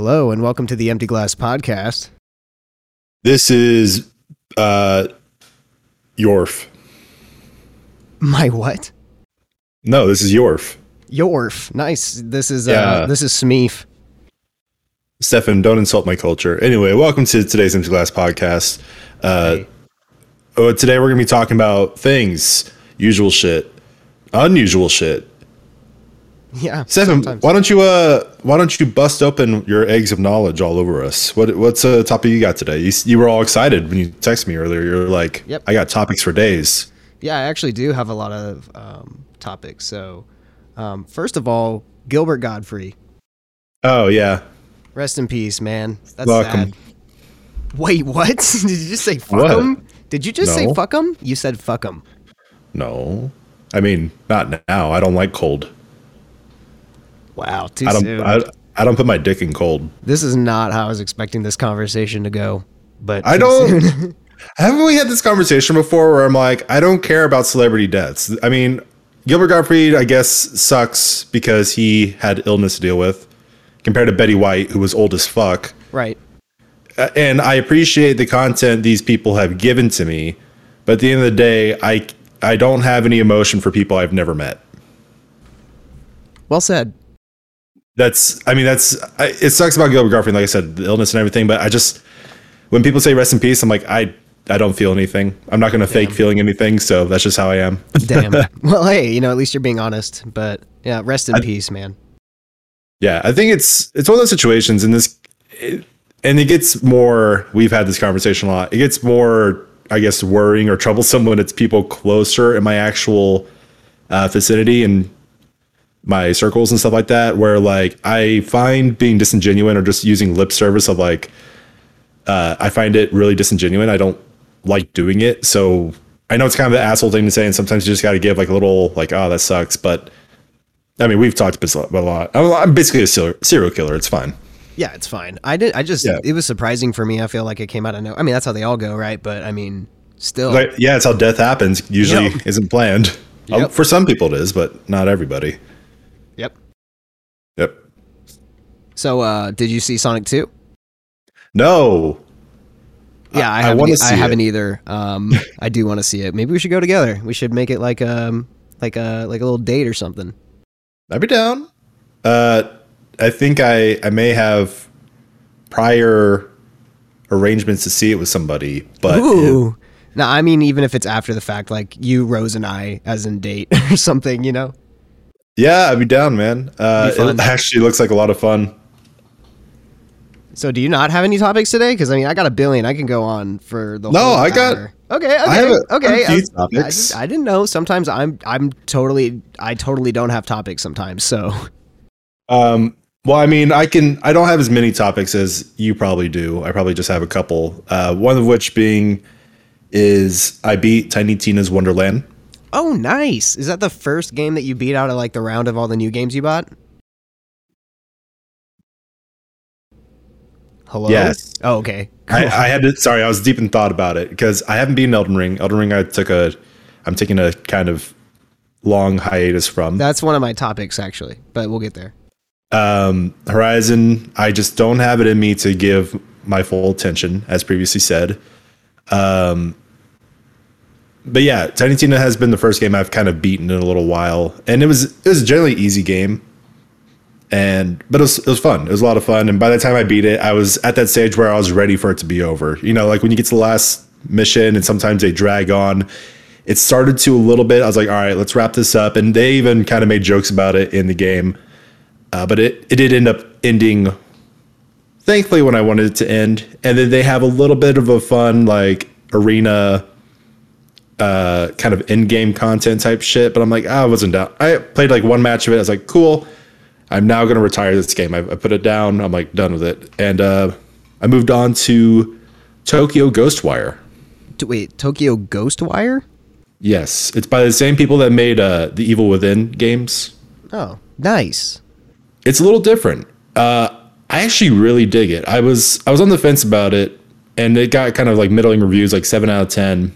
Hello and welcome to the Empty Glass Podcast. This is uh Yorf. My what? No, this is Yorf. Yorf. Nice. This is uh Yeah. this is Smeef. Stefan, don't insult my culture. Anyway, welcome to today's Empty Glass podcast. Uh, Hey. oh, today we're gonna be talking about things, usual shit, unusual shit. Yeah. Stefan, sometimes. why don't you uh, why don't you bust open your eggs of knowledge all over us? What what's a topic you got today? You, you were all excited when you texted me earlier. You're like, Yep. I got topics for days. Yeah, I actually do have a lot of um, topics. So, um, first of all, Gilbert Gottfried. Oh yeah, Rest in peace, man. That's Fuck sad. Wait, what? Did you just say fuck What? him? Did you just say fuck him? You said fuck him. no, I mean not now. I don't like cold. Wow, too I don't. soon. I, I don't put my dick in cold. this is not how I was expecting this conversation to go. But I don't. soon. Haven't we had this conversation before where I'm like, I don't care about celebrity deaths? I mean, Gilbert Gottfried, I guess, sucks because he had illness to deal with compared to Betty White, who was old as fuck. right. Uh, And I appreciate the content these people have given to me, but at the end of the day, I I don't have any emotion for people I've never met. Well said. That's, I mean, that's, I, it sucks about Gilbert Gottfried, like I said, the illness and everything, but I just, when people say rest in peace, I'm like, I, I don't feel anything. I'm not going to fake feeling anything. So that's just how I am. Damn. well, hey, you know, at least you're being honest. But yeah, rest in peace, man. Yeah, I think it's it's one of those situations, and this, it, and it gets more. We've had this conversation a lot. It gets more, I guess, worrying or troublesome when it's people closer in my actual uh, vicinity and my circles and stuff like that. Where like I find being disingenuous or just using lip service of like, uh, I find it really disingenuous. I don't like doing it. So I know it's kind of an asshole thing to say, and sometimes you just got to give like a little like, oh, that sucks, but. I mean, we've talked about a lot. I'm basically a serial killer. It's fine. Yeah, it's fine. I did. I just. Yeah. It was surprising for me. I feel like it came out of no. I mean, that's how they all go, right? But I mean, still. Like, yeah, it's how death happens. Usually Yep. isn't planned. Um, Yep. for some people it is, but not everybody. Yep. Yep. So, uh, did you see Sonic Two? No. Yeah, I, I haven't. wanna I haven't either. Um, I do want to see it. Maybe we should go together. We should make it like um, like a like a little date or something. I'd be down. Uh, I think I I may have prior arrangements to see it with somebody, but Ooh. No, I mean, even if it's after the fact, like you, Rose, and I, as in date or something, you know. yeah, I'd be down, man. Uh, it actually looks like a lot of fun. So, do you not have any topics today? Because I mean, I got a billion. I can go on for the. No, whole I got- hour. Okay, okay, I have a- okay. I, I, just, I didn't know. Sometimes I'm I'm totally I totally don't have topics sometimes. So Um, well, I mean, I can. I don't have as many topics as you probably do. I probably just have a couple. Uh, one of which being is I beat Tiny Tina's Wonderland. oh, nice. Is that the first game that you beat out of like the round of all the new games you bought? Hello. Yes. Oh, okay. I, I had to. Sorry, I was deep in thought about it because I haven't beaten Elden Ring. Elden Ring, I took a. I'm taking a kind of long hiatus from. That's one of my topics actually, but we'll get there. Um, Horizon, I just don't have it in me to give my full attention, as previously said. Um, but yeah, Tiny Tina has been the first game I've kind of beaten in a little while, and it was it was a generally easy game, and but it was it was fun. It was a lot of fun, and by the time I beat it, I was at that stage where I was ready for it to be over. You know, like when you get to the last mission, and sometimes they drag on. It started to a little bit. I was like, all right, let's wrap this up, and they even kind of made jokes about it in the game. Uh, but it, it did end up ending, thankfully, when I wanted it to end. And then they have a little bit of a fun, like, arena uh, kind of in game content type shit. But I'm like, ah, I wasn't down. I played like one match of it. I was like, cool. I'm now going to retire this game. I, I put it down. I'm like, done with it. And uh, I moved on to Tokyo Ghostwire. Wait, Tokyo Ghostwire? Yes, it's by the same people that made uh, the Evil Within games. Oh, nice. it's a little different. Uh, I actually really dig it. I was I was on the fence about it, and it got kind of like middling reviews, like seven out of ten.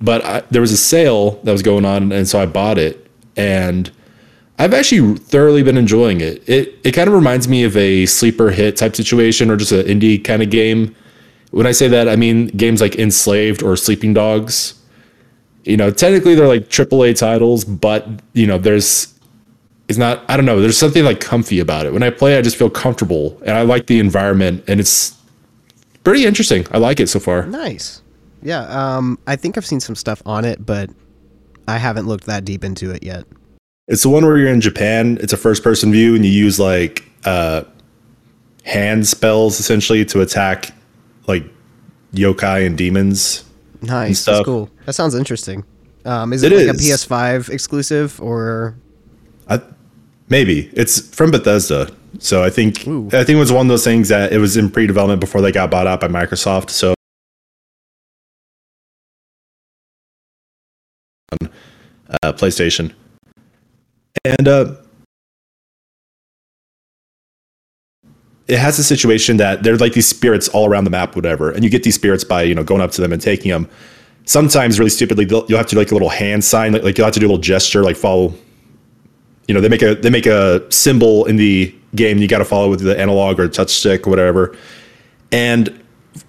But I, there was a sale that was going on, and so I bought it, and I've actually thoroughly been enjoying it. It it kind of reminds me of a sleeper hit type situation or just an indie kind of game. When I say that, I mean games like Enslaved or Sleeping Dogs. You know, technically they're like AAA titles, but you know, there's it's not I don't know, there's something like comfy about it. When I play, I just feel comfortable and I like the environment and it's pretty interesting. I like it so far. Nice. Yeah, um, I think I've seen some stuff on it, but I haven't looked that deep into it yet. It's the one where you're in Japan. It's a first person view and you use like uh hand spells essentially to attack like yokai and demons. Nice. stuff. That's cool. That sounds interesting. Um, is it, It like is. a PS5 exclusive or I, maybe it's from Bethesda. So I think Ooh. I think it was one of those things that it was in pre-development before they got bought out by Microsoft. So uh, PlayStation and uh, it has a situation that there's like these spirits all around the map, whatever, and you get these spirits by you know going up to them and taking them. Sometimes really stupidly, you'll have to do like a little hand sign, like, like you'll have to do a little gesture, like follow you know they make a they make a symbol in the game you got to follow with the analog or touch stick or whatever. And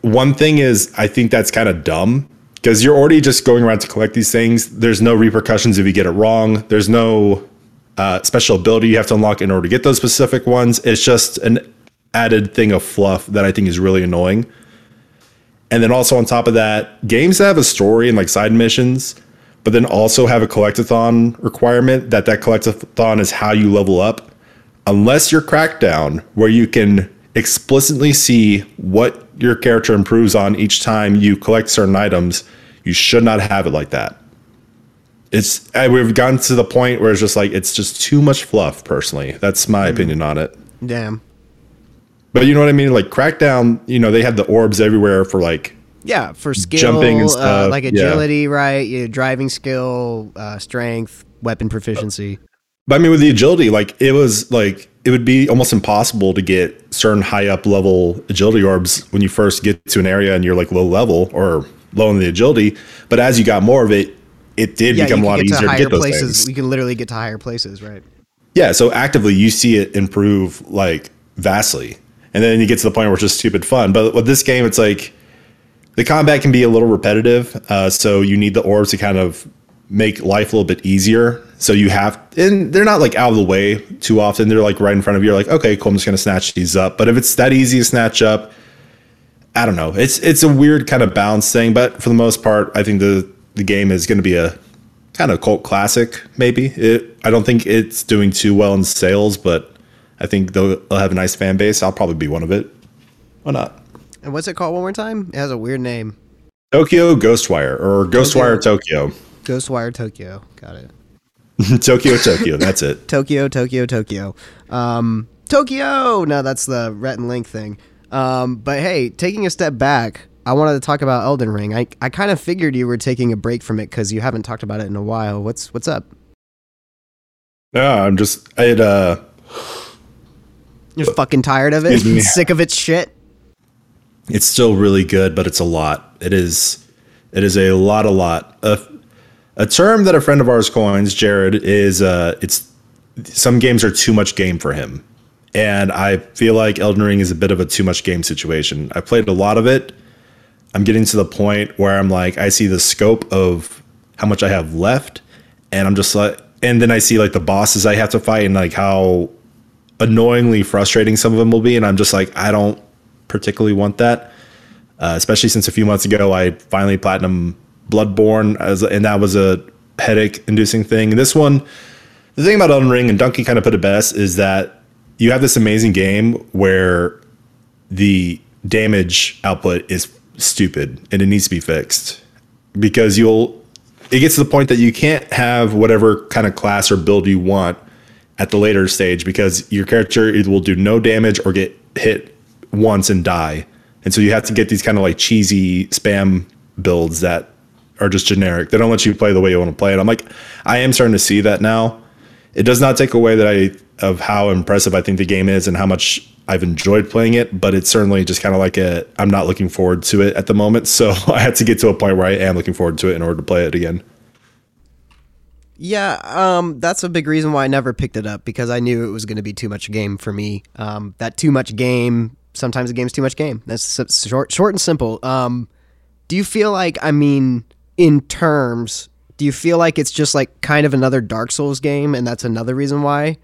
one thing is i think that's kind of dumb because you're already just going around to collect these things. There's no repercussions if you get it wrong. There's no uh, special ability you have to unlock in order to get those specific ones it's just an added thing of fluff that i think is really annoying and then also on top of that, games that have a story and like side missions, but then also have a collectathon requirement that that collectathon is how you level up. Unless you're Crackdown, where you can explicitly see what your character improves on each time you collect certain items, you should not have it like that. It's I- we've gotten to the point where it's just like it's just too much fluff. Personally, that's my opinion on it. damn? But you know what I mean? Like Crackdown, you know, they had the orbs everywhere for like Yeah, for skill, Jumping and uh, stuff, like yeah. agility, right? Yeah, driving skill, uh, strength, weapon proficiency. But I mean, with the agility, like it was like it would be almost impossible to get certain high up level agility orbs when you first get to an area and you're like low level or low in the agility. But as you got more of it, it did Yeah, become a lot to easier to higher get those places. things. We can literally get to higher places, right? Yeah, so actively you see it improve like vastly. And then you get to the point where it's just stupid fun. But with this game, it's like the combat can be a little repetitive. Uh, so you need the orbs to kind of make life a little bit easier. So you have, and they're not like out of the way too often. They're like right in front of you. You're like, okay, cool, I'm just going to snatch these up. But if it's that easy to snatch up, I don't know. It's it's a weird kind of balance thing. But for the most part, I think the, the game is going to be a kind of cult classic, maybe. It, I don't think it's doing too well in sales, but I think they'll, they'll have a nice fan base. I'll probably be one of it. Why not? And what's it called one more time? It has a weird name. Tokyo Ghostwire or Ghostwire Tokyo. Ghostwire Tokyo. Got it. Tokyo Tokyo. That's it. Tokyo, Tokyo, Tokyo. Um, Tokyo. No, that's the Rhett and Link thing. Um, but hey, taking a step back, I wanted to talk about Elden Ring. I, I kind of figured you were taking a break from it because you haven't talked about it in a while. What's what's up? Yeah, I'm just I had uh You're fucking tired of it, sick of its shit. it's still really good, but it's a lot. It is it is a lot, a lot. A, a term that a friend of ours coins, Jared, is uh it's some games are too much game for him. And I feel like Elden Ring is a bit of a too much game situation. I played a lot of it. I'm getting to the point where I'm like, I see the scope of how much I have left, and I'm just like, and then I see like the bosses I have to fight and like how annoyingly frustrating some of them will be, and I'm just like, I don't particularly want that. Uh, especially since a few months ago I finally platinum Bloodborne, as, and that was a headache-inducing thing. And this one, the thing about Elden Ring, and Donkey kind of put it best, is that you have this amazing game where the damage output is stupid and it needs to be fixed. Because you'll it gets to the point that you can't have whatever kind of class or build you want at the later stage because your character will do no damage or get hit once and die. And so you have to get these kind of like cheesy spam builds that are just generic. They don't let you play the way you want to play it. I'm like i am starting to see that now it does not take away that I of how impressive I think the game is and how much I've enjoyed playing it, but it's certainly just kind of like a I'm not looking forward to it at the moment. So I had to get to a point where I am looking forward to it in order to play it again. Yeah, um, that's a big reason why I never picked it up because I knew it was going to be too much game for me. Um, that too much game. Sometimes the game's too much game. That's short, short and simple. Um, do you feel like, I mean, in terms, do you feel like it's just like kind of another Dark Souls game, and that's another reason why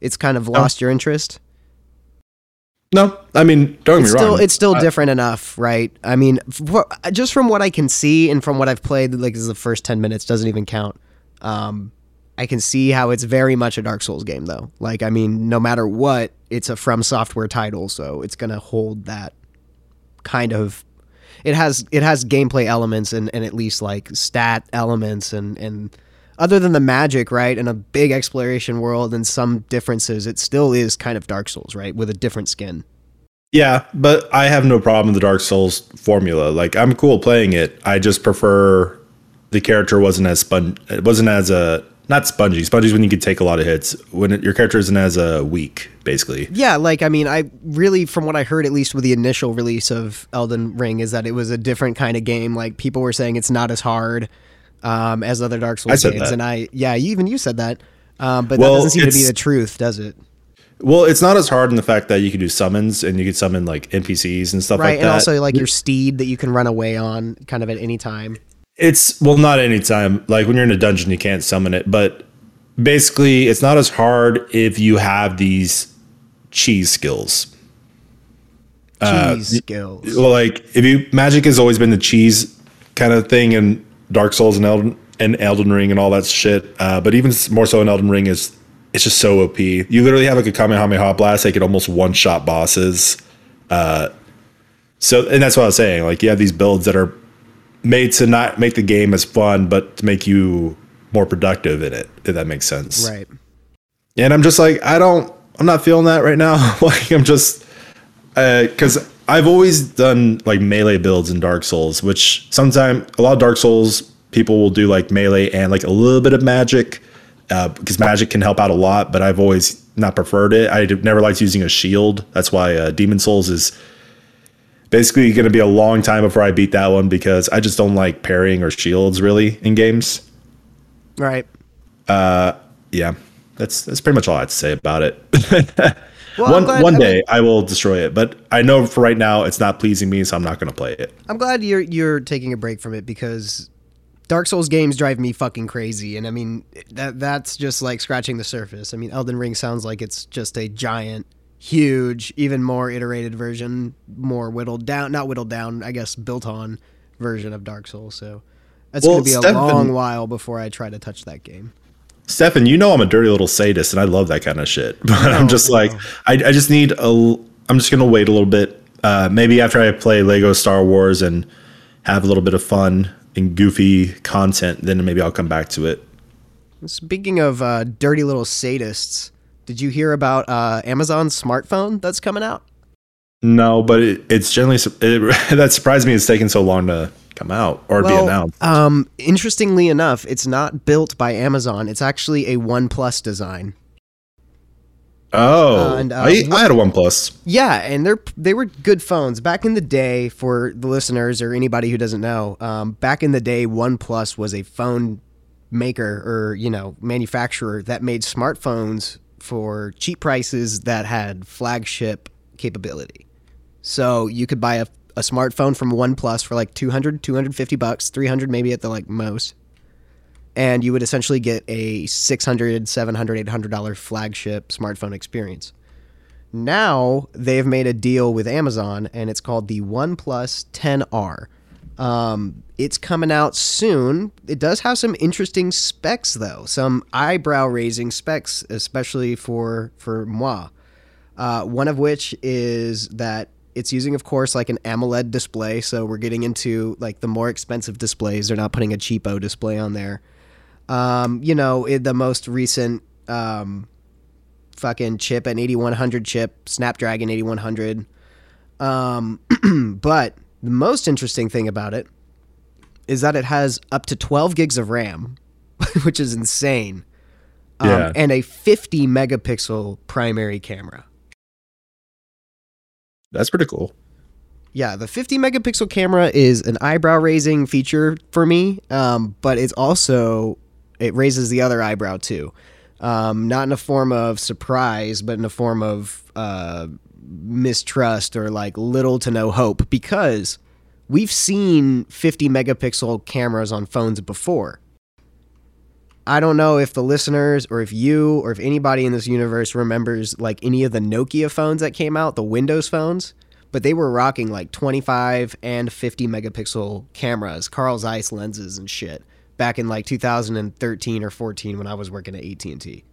it's kind of lost your interest? No, I mean, don't get It's me still wrong. it's still I- different enough, right? I mean, for, just from what I can see and from what I've played, like this is the first ten minutes doesn't even count. Um, I can see how it's very much a Dark Souls game, though. Like, I mean, no matter what, it's a From Software title, so it's gonna hold that kind of. It has it has gameplay elements and, and at least like stat elements and and other than the magic, right, and a big exploration world and some differences, it still is kind of Dark Souls, right, with a different skin. Yeah, but I have no problem with the Dark Souls formula. Like I'm cool playing it. I just prefer the character wasn't as spon it wasn't as a not spongy. Spongy is when you can take a lot of hits. When it, your character isn't as a weak, basically. Yeah, like I mean, I really, from what I heard, at least with the initial release of Elden Ring, is that it was a different kind of game. Like people were saying, it's not as hard um, as other Dark Souls games, that. and I, yeah, even you said that, um, but Well, that doesn't seem to be the truth, does it? Well, it's not as hard in the fact that you can do summons and you can summon like NPCs and stuff Right, like and that. also like your steed that you can run away on, kind of at any time. It's well, not anytime. Like when you're in a dungeon, you can't summon it. But basically, it's not as hard if you have these cheese skills. Cheese skills. Well, like if you magic has always been the cheese kind of thing in Dark Souls and Elden and Elden Ring and all that shit. Uh, but even more so in Elden Ring is it's just so OP. You literally have like a Kamehameha blast that can almost one shot bosses. Uh, so and that's what I was saying. Like you have these builds that are made to not make the game as fun, but to make you more productive in it. If that makes sense. Right. And I'm just like, I don't, I'm not feeling that right now. like, I'm just, because I've always done like melee builds in Dark Souls, which sometimes a lot of Dark Souls people will do like melee and like a little bit of magic, uh, because magic can help out a lot. But I've always not preferred it. I never liked using a shield. That's why uh, Demon Souls is basically going to be a long time before I beat that one because I just don't like parrying or shields really in games Right. Uh, yeah, that's that's pretty much all I have to say about it. Well, one glad- one I day I will destroy it, but I know for right now it's not pleasing me, so I'm not going to play it. I'm glad you're you're taking a break from it because Dark Souls games drive me fucking crazy, and I mean that that's just like scratching the surface. I mean, Elden Ring sounds like it's just a giant, huge, even more iterated version, more whittled down, not whittled down, I guess, built on version of Dark Souls. So it's Well, gonna be a long while before I try to touch that game. Stefan, you know I'm a dirty little sadist, and I love that kind of shit. But I'm just like, I, I just need a, I'm just going to wait a little bit. Uh, maybe after I play Lego Star Wars and have a little bit of fun and goofy content, then maybe I'll come back to it. Speaking of uh, dirty little sadists, did you hear about uh, Amazon's smartphone that's coming out? No, but it, it's generally it, that surprised me. It's taken so long to come out or be announced. Um, interestingly enough, it's not built by Amazon. It's actually a OnePlus design. Oh, Uh, and, uh, I, I had a OnePlus. Yeah, and they're they were good phones back in the day. For the listeners or anybody who doesn't know, um, back in the day, OnePlus was a phone maker or you know manufacturer that made smartphones for cheap prices that had flagship capability. So you could buy a, a smartphone from OnePlus for like 200, 250 bucks, 300 maybe at the like most. And you would essentially get a 600, 700, 800 dollar flagship smartphone experience. Now they've made a deal with Amazon and it's called the OnePlus 10R. Um, it's coming out soon. It does have some interesting specs though, some eyebrow raising specs, especially for for moi. Uh, one of which is that it's using, of course, like an AMOLED display. So we're getting into like the more expensive displays. They're not putting a cheapo display on there. Um, you know, it, the most recent um, fucking chip, an 8100 chip, Snapdragon 8100. Um, but the most interesting thing about it is that it has up to 12 gigs of RAM, which is insane. Um, Yeah. And a 50 megapixel primary camera. That's pretty cool. Yeah, the 50 megapixel camera is an eyebrow raising feature for me, um, but it's also it raises the other eyebrow too. Um, not in a form of surprise, but in a form of uh, mistrust or like little to no hope because we've seen 50 megapixel cameras on phones before. I don't know if the listeners or if you or if anybody in this universe remembers like any of the Nokia phones that came out, the Windows phones, but they were rocking like 25 and 50 megapixel cameras, Carl Zeiss lenses and shit back in like 2013 or 14 when I was working at AT&T.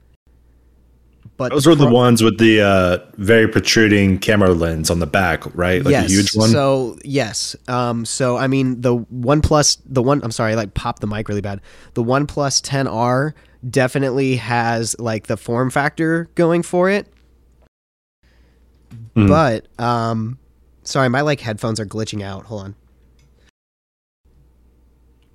But those were the ones with the uh, very protruding camera lens on the back, right? Like yes. a huge one. So yes. Um, so I mean, the One Plus, the one. I'm sorry, I like popped the mic really bad. The One Plus 10R definitely has like the form factor going for it. Mm. But um, sorry, my like headphones are glitching out. Hold on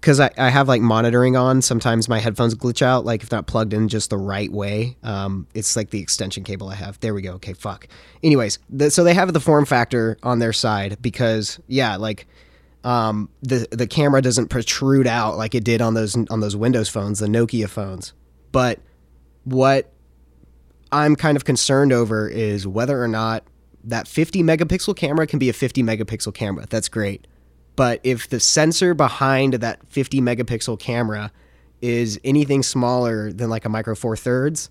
because I, I have like monitoring on. Sometimes my headphones glitch out like if not plugged in just the right way. Um, it's like the extension cable i have. There we go. Okay fuck. Anyways the, so they have the form factor on their side because yeah like um, the the camera doesn't protrude out like it did on those on those windows phones the nokia phones. But what i'm kind of concerned over is whether or not that 50 megapixel camera can be a 50 megapixel camera. That's great but if the sensor behind that 50 megapixel camera is anything smaller than like a micro four thirds,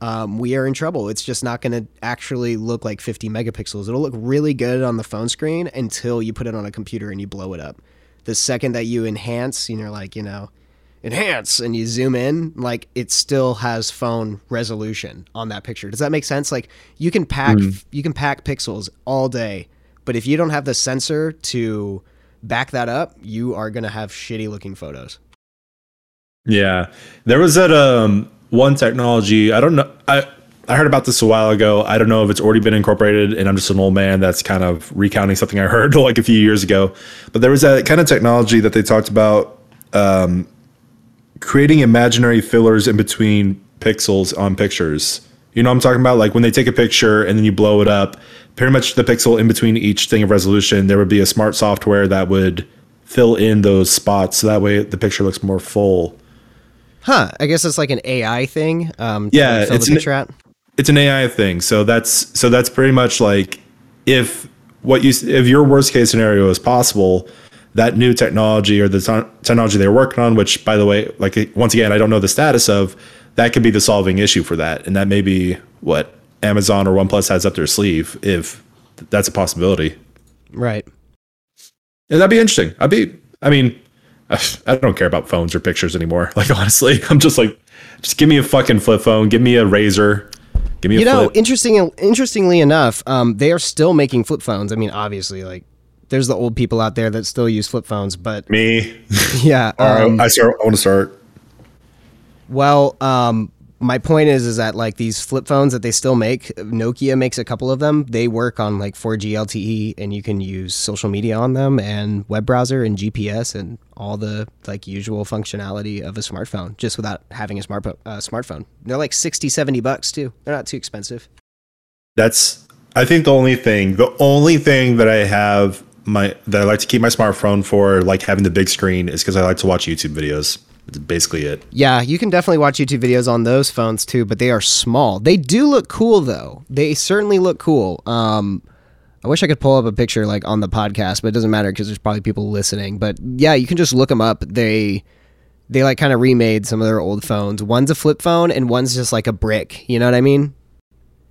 um, we are in trouble. It's just not going to actually look like 50 megapixels. It'll look really good on the phone screen until you put it on a computer and you blow it up. The second that you enhance, you know, like, you know, enhance and you zoom in, like it still has phone resolution on that picture. Does that make sense? Like you can pack, mm. you can pack pixels all day, but if you don't have the sensor to back that up, you are going to have shitty looking photos. Yeah. There was that um, one technology, I don't know. I, I heard about this a while ago. I don't know if it's already been incorporated, and I'm just an old man that's kind of recounting something I heard like a few years ago. But there was that kind of technology that they talked about um, creating imaginary fillers in between pixels on pictures. You know what I'm talking about? Like when they take a picture and then you blow it up, pretty much the pixel in between each thing of resolution, there would be a smart software that would fill in those spots so that way the picture looks more full. Huh. I guess it's like an AI thing. Um, yeah, it's an, it's an AI thing. So that's so that's pretty much like if what you if your worst case scenario is possible, that new technology or the t- technology they're working on, which by the way, like once again, I don't know the status of, that could be the solving issue for that, and that may be what Amazon or OnePlus has up their sleeve if that's a possibility. Right. And that'd be interesting. I'd be, I mean, I don't care about phones or pictures anymore. Like, honestly, I'm just like, just give me a fucking flip phone, give me a Razr, give me a you know, flip. interesting, interestingly enough, um, they are still making flip phones. I mean, obviously, like, there's the old people out there that still use flip phones, but me, yeah, um, I start. I want to start. Well, um, my point is is that like these flip phones that they still make nokia makes a couple of them. They work on like 4g lte and you can use social media on them and web browser and gps and all the like usual functionality of a smartphone just without having a smart uh, smartphone. They're like 60 70 bucks too. They're not too expensive. That's i think the only thing the only thing that i have my that i like to keep my smartphone for like having the big screen is because i like to watch youtube videos that's basically it. Yeah, you can definitely watch YouTube videos on those phones too, but they are small. They do look cool though. They certainly look cool. Um, I wish I could pull up a picture like on the podcast, but it doesn't matter because there's probably people listening. But yeah, you can just look them up. They they like kind of remade some of their old phones. One's a flip phone and one's just like a brick. You know what I mean?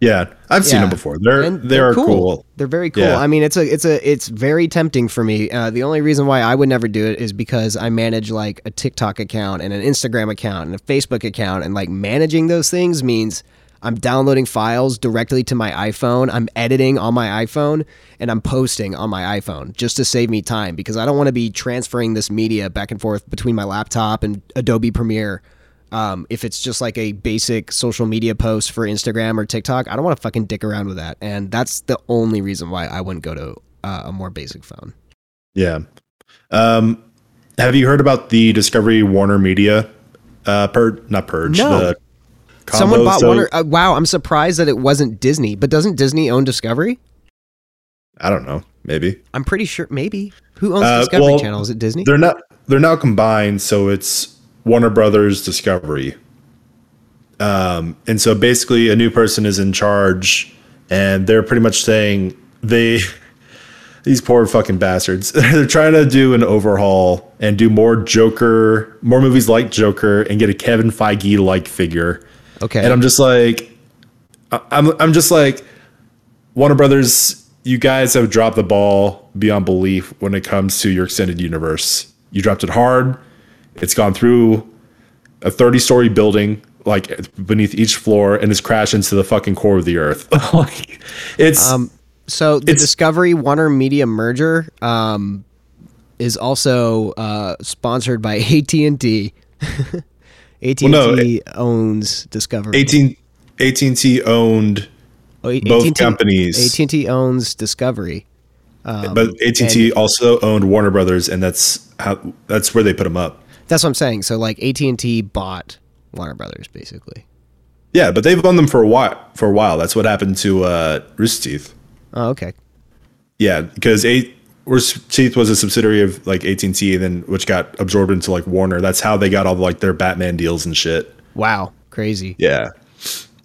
Yeah, I've seen them before. They're they're, they're cool. cool. They're very cool. Yeah. I mean, it's a it's a it's very tempting for me. Uh, the only reason why I would never do it is because I manage like a TikTok account and an Instagram account and a Facebook account, and like managing those things means I'm downloading files directly to my iPhone. I'm editing on my iPhone and I'm posting on my iPhone just to save me time because I don't want to be transferring this media back and forth between my laptop and Adobe Premiere um, if it's just like a basic social media post for Instagram or TikTok, I don't want to fucking dick around with that. And that's the only reason why I wouldn't go to uh, a more basic phone. Yeah. Um, have you heard about the Discovery Warner Media uh, purge? Not purge. No. Someone bought so, Warner. Uh, wow, I'm surprised that it wasn't Disney. But doesn't Disney own Discovery? I don't know. Maybe. I'm pretty sure. Maybe. Who owns uh, Discovery well, Channel? Is it Disney? They're not. They're now combined, so it's Warner Brothers Discovery. Um, and so basically, a new person is in charge, and they're pretty much saying they these poor fucking bastards. They're trying to do an overhaul and do more Joker, more movies like Joker, and get a Kevin Feige like figure. Okay. And I'm just like, I'm I'm just like, Warner Brothers, you guys have dropped the ball beyond belief when it comes to your extended universe. You dropped it hard. It's gone through a 30 story building like beneath each floor and has crashed into the fucking core of the earth. like it's Um, so the It's- Discovery Warner Media merger um, is also uh, sponsored by AT and T. AT and no, T owns Discovery. 18 AT&T owned Oh, both AT&T companies. AT and T owns Discovery. Um, but AT&T also owned Warner Brothers and that's how that's where they put them up. That's what I'm saying. So like AT and T bought Warner Brothers basically. Yeah, but they've owned them for a while. For a while, that's what happened to uh, Rooster Teeth. Oh, okay. Yeah, because a Rooster Teeth was a subsidiary of like AT and T, then which got absorbed into like Warner. That's how they got all like their Batman deals and shit. Wow, crazy. Yeah,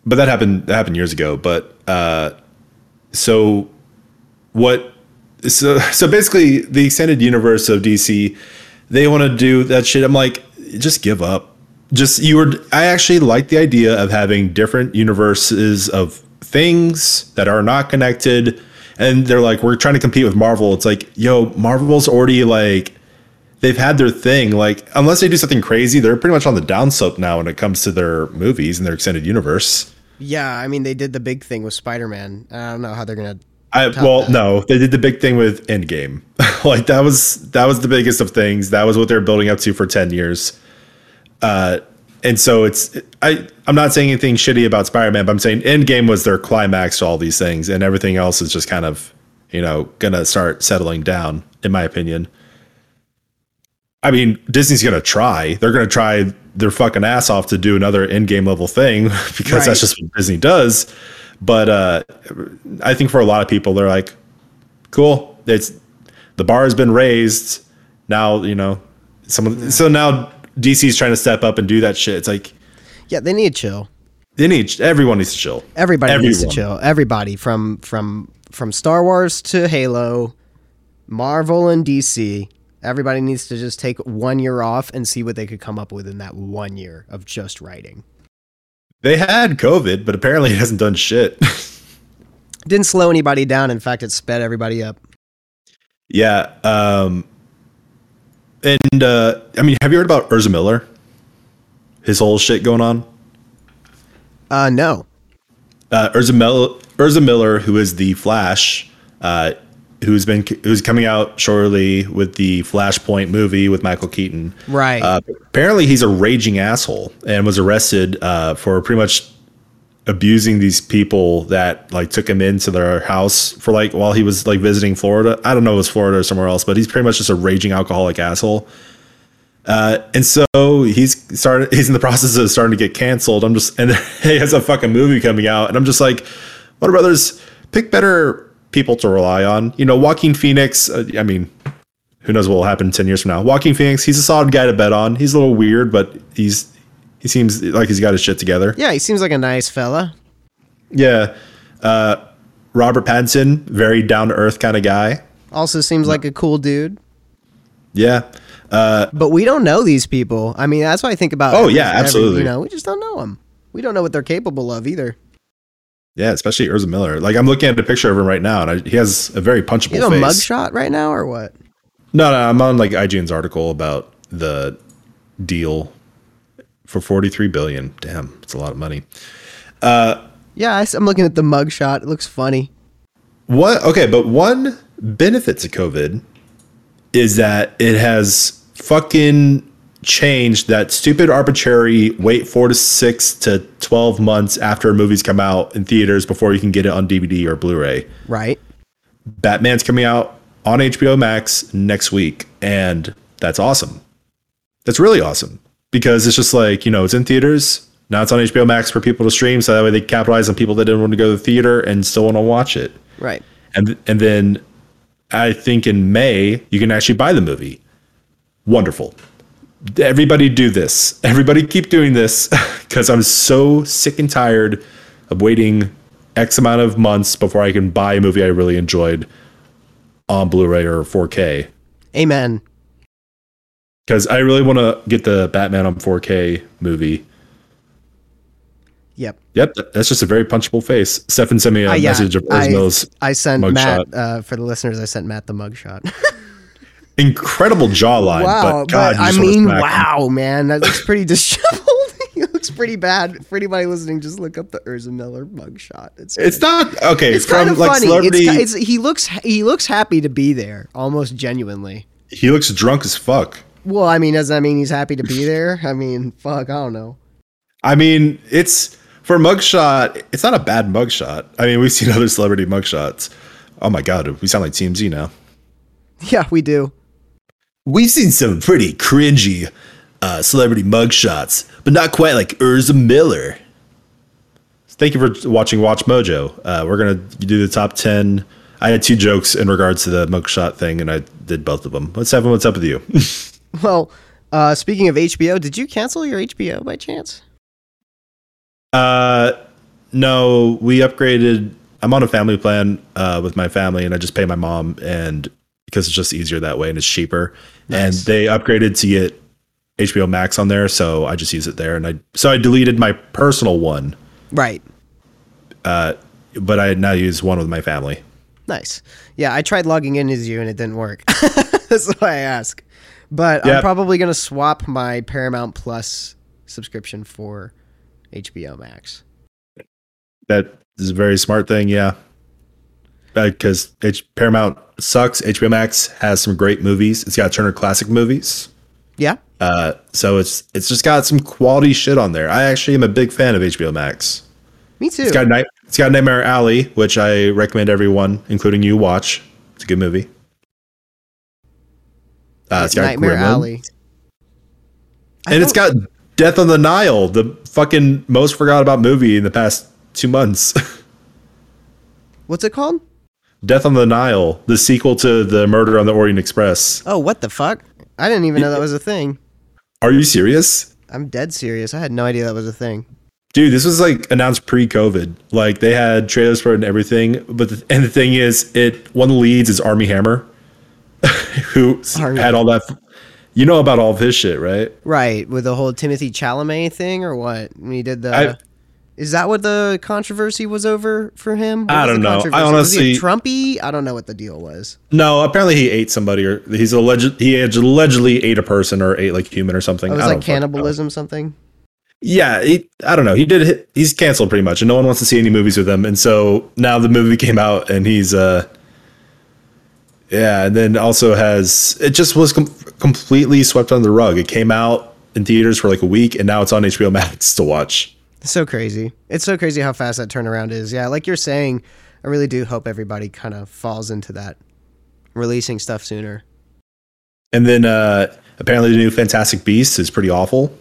but that happened. That happened years ago. But uh, so what? So so basically, the extended universe of DC, they want to do that shit. I'm like, just give up. Just you were. I actually like the idea of having different universes of things that are not connected. And they're like, we're trying to compete with Marvel. It's like, yo, Marvel's already like they've had their thing. Like, unless they do something crazy, they're pretty much on the downslope now when it comes to their movies and their extended universe. Yeah, I mean they did the big thing with Spider Man. I don't know how they're gonna. I well, that. no, they did the big thing with Endgame. like that was that was the biggest of things. That was what they're building up to for ten years. Uh, and so it's I I'm not saying anything shitty about Spider-Man, but I'm saying Endgame was their climax to all these things, and everything else is just kind of you know gonna start settling down, in my opinion. I mean, Disney's gonna try. They're gonna try their fucking ass off to do another Endgame level thing because Right. that's just what Disney does. But uh, I think for a lot of people, they're like, cool. It's the bar has been raised. Now you know someone. So now DC's trying to step up and do that shit. It's like Yeah, they need to chill. they need everyone needs to chill. Everybody needs to chill. Everybody from from from Star Wars to Halo, Marvel and DC. Everybody needs to just take one year off and see what they could come up with in that one year of just writing. They had COVID, but apparently it hasn't done shit. Didn't slow anybody down. In fact, it sped everybody up. yeah. Um. And uh, I mean, have you heard about Ezra Miller? His whole shit going on. Uh, no. uh, Ezra, Mel- Ezra Miller, who is the Flash, uh, who's been who's coming out shortly with the Flashpoint movie with Michael Keaton. Right. Uh, apparently, he's a raging asshole and was arrested uh, for pretty much abusing these people that like took him into their house for like while he was like visiting Florida. I don't know if it was Florida or somewhere else, but he's pretty much just a raging alcoholic asshole. Uh, and so he's started. He's in the process of starting to get canceled. I'm just, and he has a fucking movie coming out, and I'm just like, Warner Brothers, pick better people to rely on. You know, Joaquin Phoenix. Uh, I mean, who knows what will happen ten years from now? Joaquin Phoenix. He's a solid guy to bet on. He's a little weird, but he's he seems like he's got his shit together. yeah, he seems like a nice fella. Yeah. Uh, Robert Pattinson, very down to earth kind of guy. Also seems like a cool dude. Yeah. Uh, But we don't know these people. I mean, that's what I think about. Oh, yeah, absolutely. you know, we just don't know them. We don't know what they're capable of either. Yeah, especially Ezra Miller. Like I'm looking at a picture of him right now, and I, he has a very punchable You know, face. mugshot right now or what? No, no, I'm on like IGN's article about the deal for 43 billion. Damn, it's a lot of money. Uh, Yeah, I, am looking at the mugshot. It looks funny. What? Okay, but one benefit to COVID is that it has fucking changed that stupid arbitrary wait four to six to 12 months after a movie's come out in theaters before you can get it on DVD or Blu-ray. Right. Batman's coming out on HBO Max next week, and that's awesome. That's really awesome because it's just like you know it's in theaters now. It's on HBO Max for people to stream, so that way they capitalize on people that didn't want to go to the theater and still want to watch it. Right. And and then I think in May you can actually buy the movie. Wonderful. Everybody do this. Everybody keep doing this because I'm so sick and tired of waiting X amount of months before I can buy a movie I really enjoyed on Blu-ray or 4K. Amen. Because I really want to get the Batman on 4K movie. Yep. Yep, that's just a very punchable face. Stefan sent me a Uh, yeah, message of I, Mills. I sent mugshot. Matt uh, for the listeners. I sent Matt the mugshot. Incredible jawline, wow, but God, you I mean, wow, man, that looks pretty disheveled. he looks pretty bad. For anybody listening, just look up the Ezra Miller mugshot. It's It's not okay. it's from kind of like funny. celebrity, It's, it's he looks he looks happy to be there, almost genuinely. he looks drunk as fuck. Well, I mean, does that mean he's happy to be there? I mean, fuck, I don't know. I mean, it's for mugshot. It's not a bad mugshot. I mean, we've seen other celebrity mugshots. Oh my god, we sound like TMZ now. Yeah, we do. We've seen some pretty cringy uh, celebrity mugshots, but not quite like Ezra Miller. Thank you for watching Watch Mojo. Uh, we're gonna do the top ten. I had two jokes in regards to the mugshot thing, and I did both of them. Let's have what's up with you. Well, uh, speaking of HBO, did you cancel your HBO by chance? Uh, no, we upgraded. I'm on a family plan uh, with my family, and I just pay my mom, and because it's just easier that way and it's cheaper. And they upgraded to get HBO Max on there, so I just use it there. And I so I deleted my personal one, Right. Uh, but I now use one with my family. Nice. Yeah, I tried logging in as you and it didn't work. That's why I ask. But I'm probably going to swap my Paramount Plus subscription for HBO Max. That is a very smart thing, yeah. Because H- Paramount sucks. HBO Max has some great movies. It's got Turner Classic movies. Yeah? Uh, so it's it's just got some quality shit on there. I actually am a big fan of HBO Max. Me too. It's got night. It's got Nightmare Alley, which I recommend everyone, including you, watch. It's a good movie. Uh, it's got Nightmare Gremlin. Alley. I and it's got Death on the Nile, the fucking most forgot about movie in the past two months. What's it called? Death on the Nile, the sequel to the Murder on the Orient Express. Oh, what the fuck? I didn't even know that was a thing. Are you serious? I'm dead serious. I had no idea that was a thing. Dude, this was like announced pre-COVID. Like they had trailers for it and everything. But the, and the thing is, it one of the leads is Armie Hammer, who Armie. had all that. You know about all of his shit, right? Right, with the whole Timothée Chalamet thing or what? When he did the I- Is that what the controversy was over for him? What I don't know. I controversy? was he a honestly- Trumpy? I don't know what the deal was. No, apparently he ate somebody, or he's alleged he allegedly ate a person or ate like human or something. It was like cannibalism something. Yeah, he, I don't know. He did. He's canceled pretty much, and no one wants to see any movies with him. And so now the movie came out, and he's uh, yeah, and then also has it just was com- completely swept under the rug. It came out in theaters for like a week, and now it's on HBO Max to watch. It's so crazy. It's so crazy how fast that turnaround is. Yeah, like you're saying, I really do hope everybody kind of falls into that releasing stuff sooner. And then uh, apparently the new Fantastic Beasts is pretty awful.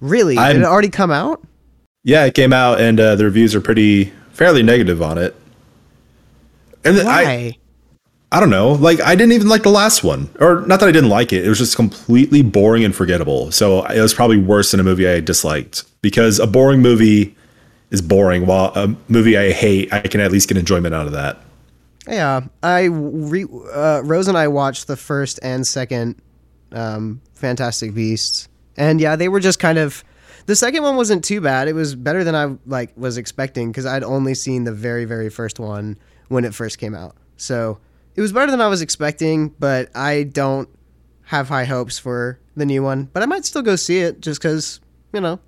Really? I'm- Did it already come out? Yeah, it came out, and uh, the reviews are pretty fairly negative on it. And then I, Why? I don't know. Like I didn't even like the last one, or not that I didn't like it. It was just completely boring and forgettable. So it was probably worse than a movie I disliked because a boring movie is boring, while a movie I hate, I can at least get enjoyment out of that. Yeah, I re- uh, Rose and I watched the first and second um, Fantastic Beasts, and yeah, they were just kind of. The second one wasn't too bad. It was better than I like was expecting because I'd only seen the very very first one when it first came out. So it was better than I was expecting, but I don't have high hopes for the new one. But I might still go see it just because you know.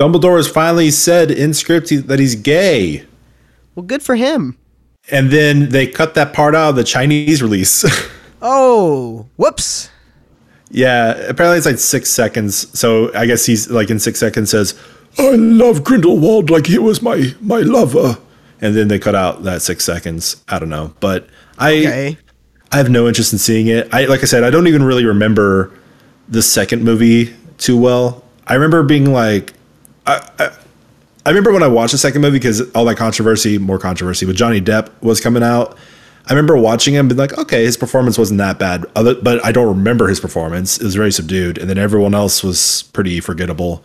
Dumbledore has finally said in script he- that he's gay, Well, good for him. and then they cut that part out of the Chinese release. Oh, whoops. Yeah, apparently it's like six seconds. So I guess he's like in six seconds says, "I love Grindelwald like he was my my lover," and then they cut out that six seconds. I don't know, but I Okay. I have no interest in seeing it. I like I said, I don't even really remember the second movie too well. I remember being like, I I, I remember when I watched the second movie because all that controversy, more controversy with Johnny Depp was coming out. I remember watching him, and like, okay, his performance wasn't that bad, other, but I don't remember his performance. It was very subdued, and then everyone else was pretty forgettable.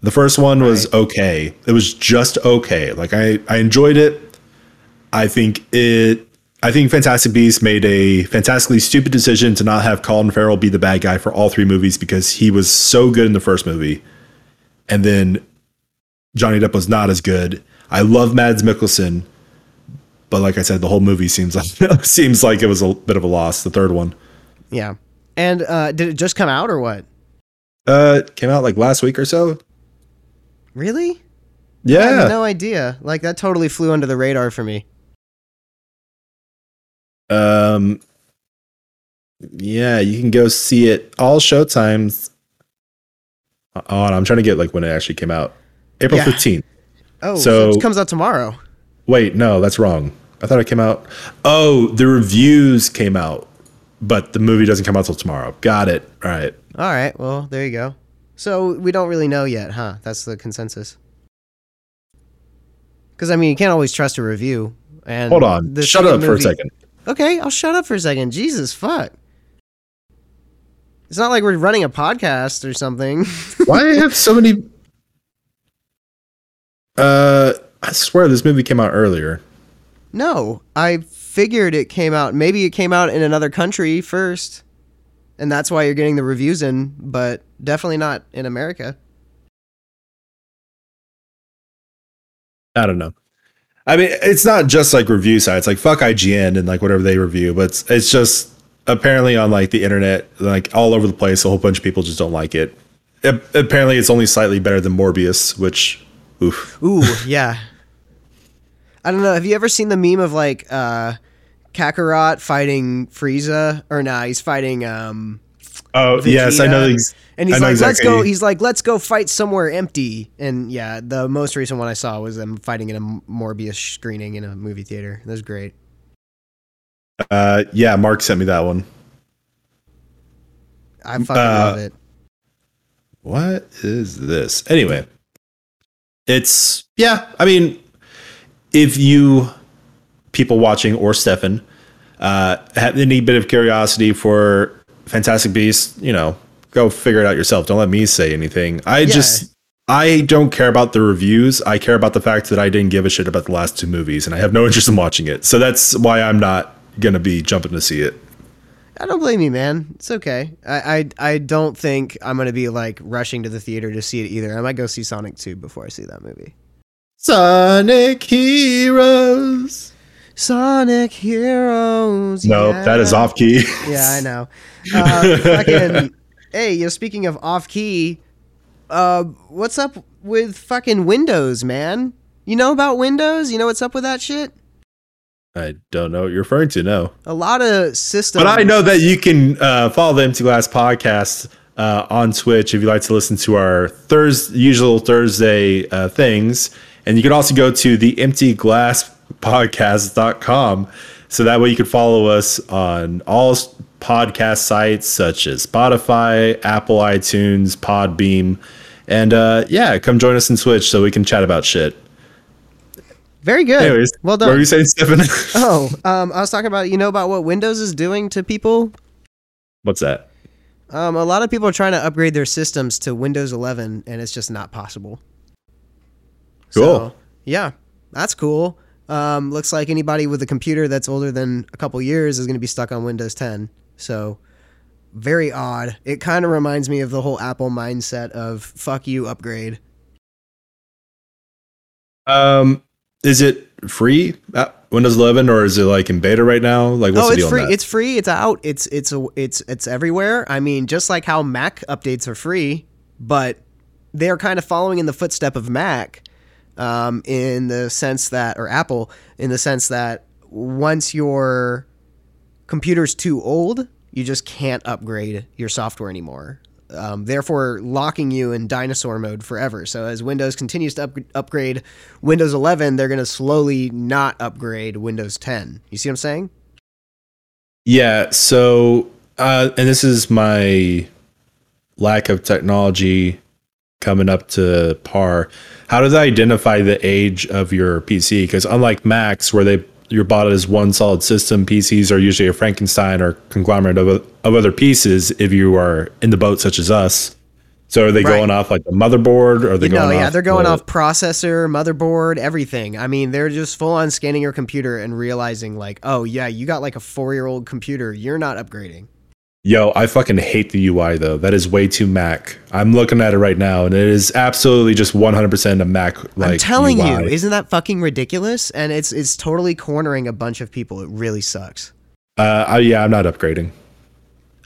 The first one was okay. It was just okay. Like I, I enjoyed it. I think it. I think Fantastic Beasts made a fantastically stupid decision to not have Colin Farrell be the bad guy for all three movies because he was so good in the first movie, and then Johnny Depp was not as good. I love Mads Mikkelsen, but like I said, the whole movie seems like seems like it was a bit of a loss. The third one, Yeah. And uh, did it just come out or what? uh, came out like last week or so. Really? I Yeah, no idea. Like that totally flew under the radar for me. Um, yeah, you can go see it all showtimes. On, I'm trying to get like when it actually came out. April Yeah. 15th. Oh, so, So- it comes out tomorrow. Wait, no, that's wrong. I thought it came out. Oh, the reviews came out, but the movie doesn't come out till tomorrow. Got it. All right. All right. Well, there you go. So we don't really know yet, huh? That's the consensus. Because I mean, you can't always trust a review. And Hold on. Shut up second for a second. Okay, I'll shut up for a second. Jesus fuck. It's not like we're running a podcast or something. Why I have so many? Uh, I swear this movie came out earlier. no, I figured it came out. Maybe it came out in another country first, and that's why you're getting the reviews in. But definitely not in America. I don't know. I mean, it's not just like review sites, like fuck IGN and like whatever they review, but it's, it's just apparently on like the internet, like all over the place, a whole bunch of people just don't like it. A- apparently, it's only slightly better than Morbius, which, oof. Ooh, yeah. I don't know. Have you ever seen the meme of like uh Kakarot fighting Frieza? Or nah, he's fighting um Oh yes, I know. Vegeta. Ex- and he's like, let's go he's like, let's go fight somewhere empty. And yeah, the most recent one I saw was them fighting in a Morbius screening in a movie theater. That was great. Uh, yeah, Mark sent me that one. I fucking Uh, love it. What is this? Anyway, it's yeah. I mean, if you people watching or Stefan uh, have any bit of curiosity for Fantastic Beasts, you know, go figure it out yourself. Don't let me say anything. I just I don't care about the reviews. I care about the fact that I didn't give a shit about the last two movies, and I have no interest in watching it. So that's why I'm not gonna be jumping to see it. I don't blame you, man. It's okay. I, I I don't think I'm gonna be like rushing to the theater to see it either. I might go see Sonic 2 before I see that movie. Sonic Heroes. Sonic Heroes. Nope, that is off key. Yeah, I know. Uh, fucking, hey, you know, speaking of off key, uh, what's up with fucking Windows, man? You know about Windows? You know what's up with that shit? I don't know what you're referring to. No, A lot of systems. but I know that you can uh, follow the Empty Glass podcast uh, on Twitch if you like to listen to our Thursday, usual Thursday uh, things, and you can also go to the Empty Glass Podcast.com. So that way you can follow us on all podcast sites such as Spotify, Apple, iTunes, Podbean, and uh, yeah, come join us in Switch so we can chat about shit. Very good. Anyways, well What were you saying, Stephen? Oh, um, I was talking about you know about what Windows is doing to people. What's that? Um, a lot of people are trying to upgrade their systems to Windows 11, and it's just not possible. Cool. yeah, that's cool. Um, looks like anybody with a computer that's older than a couple years is going to be stuck on Windows 10. So, very odd. It kind of reminds me of the whole Apple mindset of "fuck you, upgrade." Um, is it free uh, Windows 11 or is it like in beta right now? Like, what's oh, the it's deal free. on that? It's free. It's out. It's it's a, it's it's everywhere. I mean, just like how Mac updates are free, but they're kind of following in the footstep of Mac, um, in the sense that, or Apple, in the sense that once your computer's too old, you just can't upgrade your software anymore. Um, therefore, locking you in dinosaur mode forever. So as Windows continues to up- upgrade Windows 11, they're going to slowly not upgrade Windows 10. You see what I'm saying? yeah. So, uh, and this is my lack of technology coming up to par. How do they identify the age of your PC? Because unlike Macs, where they you're bought as one solid system. PCs are usually a Frankenstein or conglomerate of, of other pieces if you are in the boat such as us. So are they Right. going off like the motherboard or are they You going know, yeah, off they're going the- off processor, motherboard, everything. I mean, they're just full on scanning your computer and realizing, like, oh, yeah, you got like a four year old computer. You're not upgrading. Yo, I fucking hate the UI though. That is way too Mac. I'm looking at it right now and it is absolutely just 100% a Mac like I'm telling you, isn't that fucking ridiculous? And it's it's totally cornering a bunch of people. It really sucks. Uh, I, yeah, I'm not upgrading.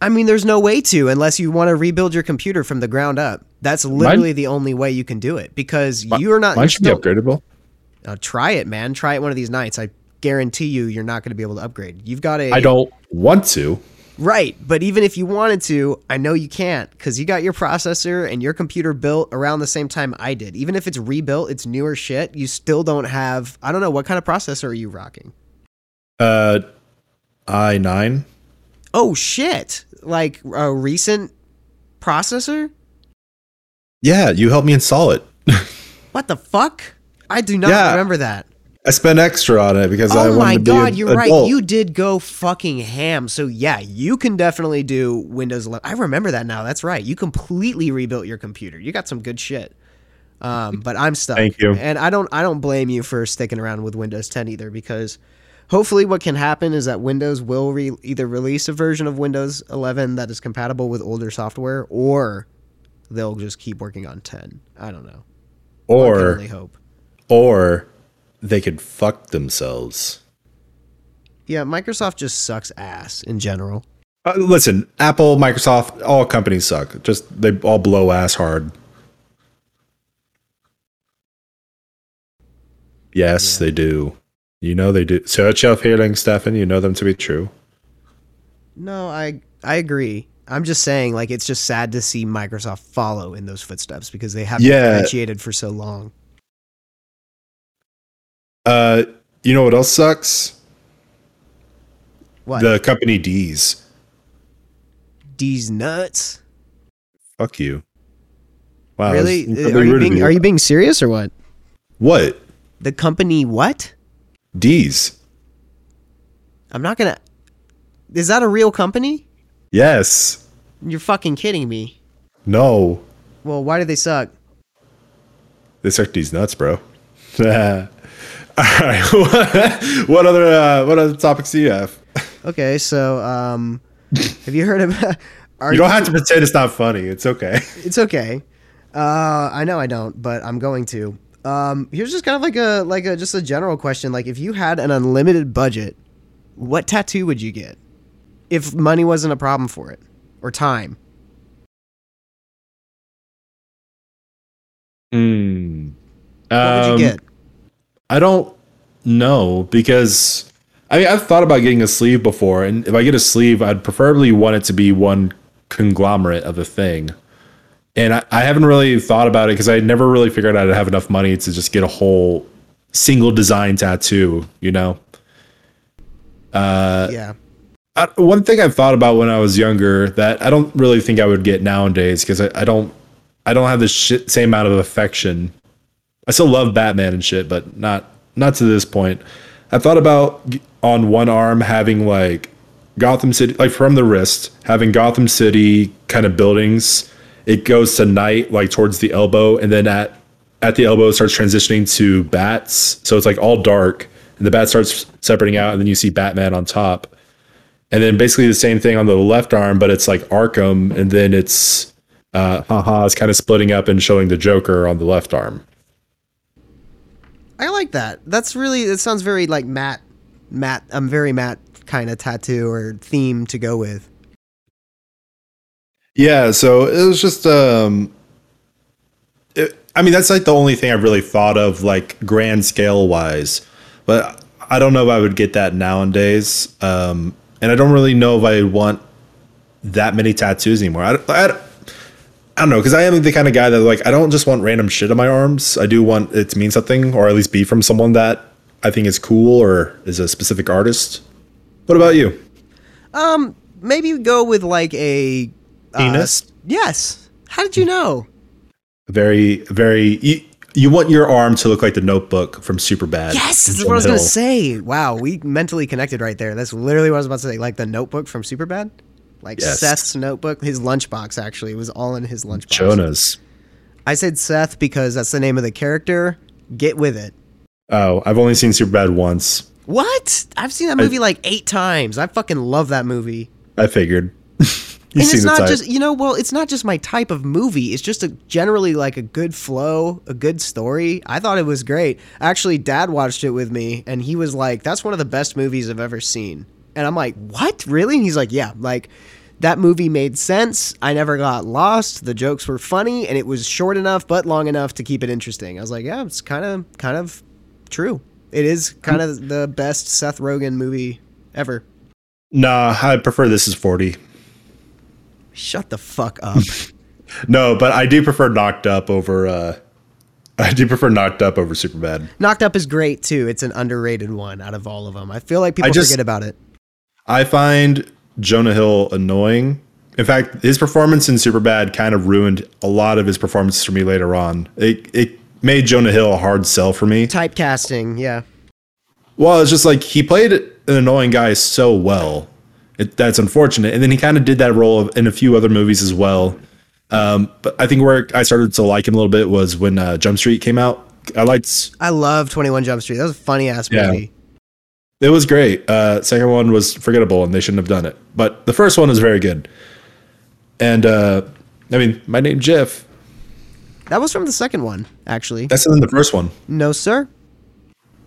I mean, there's no way to unless you want to rebuild your computer from the ground up. That's literally the only way you can do it because you're not. Mine You're should still, be upgradable. Uh, try it, man. Try it one of these nights. I guarantee you, you're not going to be able to upgrade. You've got a I don't want to. Right, but even if you wanted to, I know you can't because you got your processor and your computer built around the same time I did. Even if it's rebuilt, it's newer shit. You still don't have. I don't know what kind of processor are you rocking. Uh, i9. Oh shit! Like a recent processor? Yeah, you helped me install it. What the fuck? I do not Yeah. remember that. I spent extra on it because I Oh wanted my to be a volt. Oh my god, you're right. You did go fucking ham. So yeah, you can definitely do Windows 11. I remember that now. That's right. You completely rebuilt your computer. You got some good shit. Um, but I'm stuck. Thank you. And I don't I don't blame you for sticking around with Windows 10 either because hopefully what can happen is that Windows will re- either release a version of Windows 11 that is compatible with older software or they'll just keep working on 10. I don't know. I can or only hope. or they could fuck themselves. Yeah, Microsoft just sucks ass in general. Uh, listen, Apple, Microsoft, all companies suck. Just they all blow ass hard. Yes, they do. You know they do. Search your feelings, Stefan. You know them to be true. No, I I agree. I'm just saying, like, it's just sad to see Microsoft follow in those footsteps because they have Yeah. differentiated for so long. Uh, you know what else sucks? What? The company D's. D's nuts? Fuck you. Wow. really? Are you being Are you being serious or what? What? The company what? D's. I'm not gonna. Is that a real company? Yes. You're fucking kidding me. No. Well, why do they suck? They suck these nuts, bro. All right. what other uh, what other topics do you have? Okay, so um, have you heard about? Are You don't have to pretend it's not funny. It's okay. It's okay. Uh, I know I don't, but I'm going to. Um, here's just kind of like a like a just a general question. Like, if you had an unlimited budget, what tattoo would you get? If money wasn't a problem for it, or time. Hmm. What would you get? I don't know because I mean I've thought about getting a sleeve before, and if I get a sleeve, I'd preferably want it to be one conglomerate of a thing. And I, I haven't really thought about it because I never really figured out I'd have enough money to just get a whole single design tattoo, you know? Uh, yeah. I, one thing I've thought about when I was younger that I don't really think I would get nowadays because I, I don't I don't have the shit, same amount of affection. I still love Batman and shit, but not not to this point. I thought about on one arm having like Gotham City, like from the wrist, having Gotham City kind of buildings. It goes to night, like towards the elbow, and then at at the elbow it starts transitioning to bats. So it's like all dark, and the bat starts separating out, and then you see Batman on top. And then basically the same thing on the left arm, but it's like Arkham, and then it's uh, haha, it's kind of splitting up and showing the Joker on the left arm. I like that. That's really. It sounds very like matte, matte. I'm very matte kind of tattoo or theme to go with. Yeah, so it was just um it, I mean that's like the only thing I've really thought of like grand scale wise. But I don't know if I would get that nowadays. Um and I don't really know if I want that many tattoos anymore. I, I, I don't know because I am the kind of guy that like I don't just want random shit on my arms. I do want it to mean something or at least be from someone that I think is cool or is a specific artist. What about you? Um, maybe go with like a uh, Penis? yes. How did you know? Very, very. You, you want your arm to look like the Notebook from Superbad. Yes, that's what I was Jonah gonna say. Wow, we mentally connected right there. That's literally what I was about to say. Like the Notebook from Superbad, like Yes. Seth's notebook, his lunchbox. Actually, it was all in his lunchbox. Jonah's. I said Seth because that's the name of the character. Get with it. Oh, I've only seen Superbad once. What? I've seen that movie like eight times. I fucking love that movie. I figured. And it's not just you know well it's not just my type of movie it's just a generally like a good flow a good story i thought it was great actually dad watched it with me and he was like that's one of the best movies i've ever seen and i'm like what really and he's like yeah like that movie made sense i never got lost the jokes were funny and it was short enough but long enough to keep it interesting i was like yeah it's kind of kind of true it is kind of the best seth rogen movie ever Nah, I prefer This Is 40. shut the fuck up No, but I do prefer Knocked Up over. uh I do prefer Knocked Up over Superbad. Knocked Up is great too. It's an underrated one out of all of them. I feel like people just- forget about it. I find Jonah Hill annoying. In fact, his performance in Superbad kind of ruined a lot of his performances for me later on. It it made Jonah Hill a hard sell for me. Typecasting, yeah. Well, it's just like he played an annoying guy so well. It, that's unfortunate. And then he kind of did that role of, in a few other movies as well. Um, but I think where I started to like him a little bit was when uh, Jump Street came out. I liked I love Twenty One Jump Street. That was a funny ass Yeah. It was great. Uh, second one was forgettable and they shouldn't have done it. But the first one was very good. And uh, I mean, my name Jeff. That was from the second one, actually. That's in the first one. No, sir.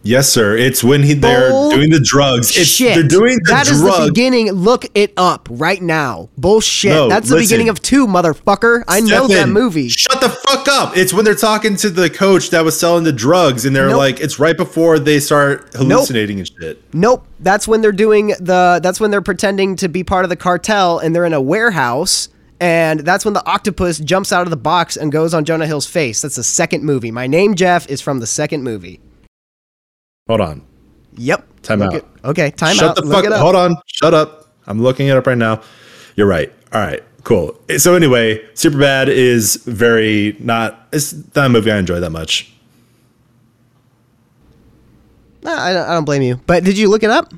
Yes, sir. It's when he they're doing the drugs. It's, Shit. They're doing the That is the beginning. Look it up right now. Bullshit. No, That's the listen. beginning of two, motherfucker. I know that Stefan, movie. Shut the fuck up. It's when they're talking to the coach that was selling the drugs, and they're Nope. like, it's right before they start hallucinating and shit. Nope. That's when they're doing the. That's when they're pretending to be part of the cartel, and they're in a warehouse. And that's when the octopus jumps out of the box and goes on Jonah Hill's face. That's the second movie. My name Jeff is from the second movie. Hold on. Yep. Time Look out. it- okay, time Shut out. the Look fuck it up. up. Hold on. Shut up. I'm looking it up right now. You're right. All right. Cool. So anyway, Superbad is very not. It's not a movie I enjoy that much. Nah, I, don't, I don't blame you. But did you look it up?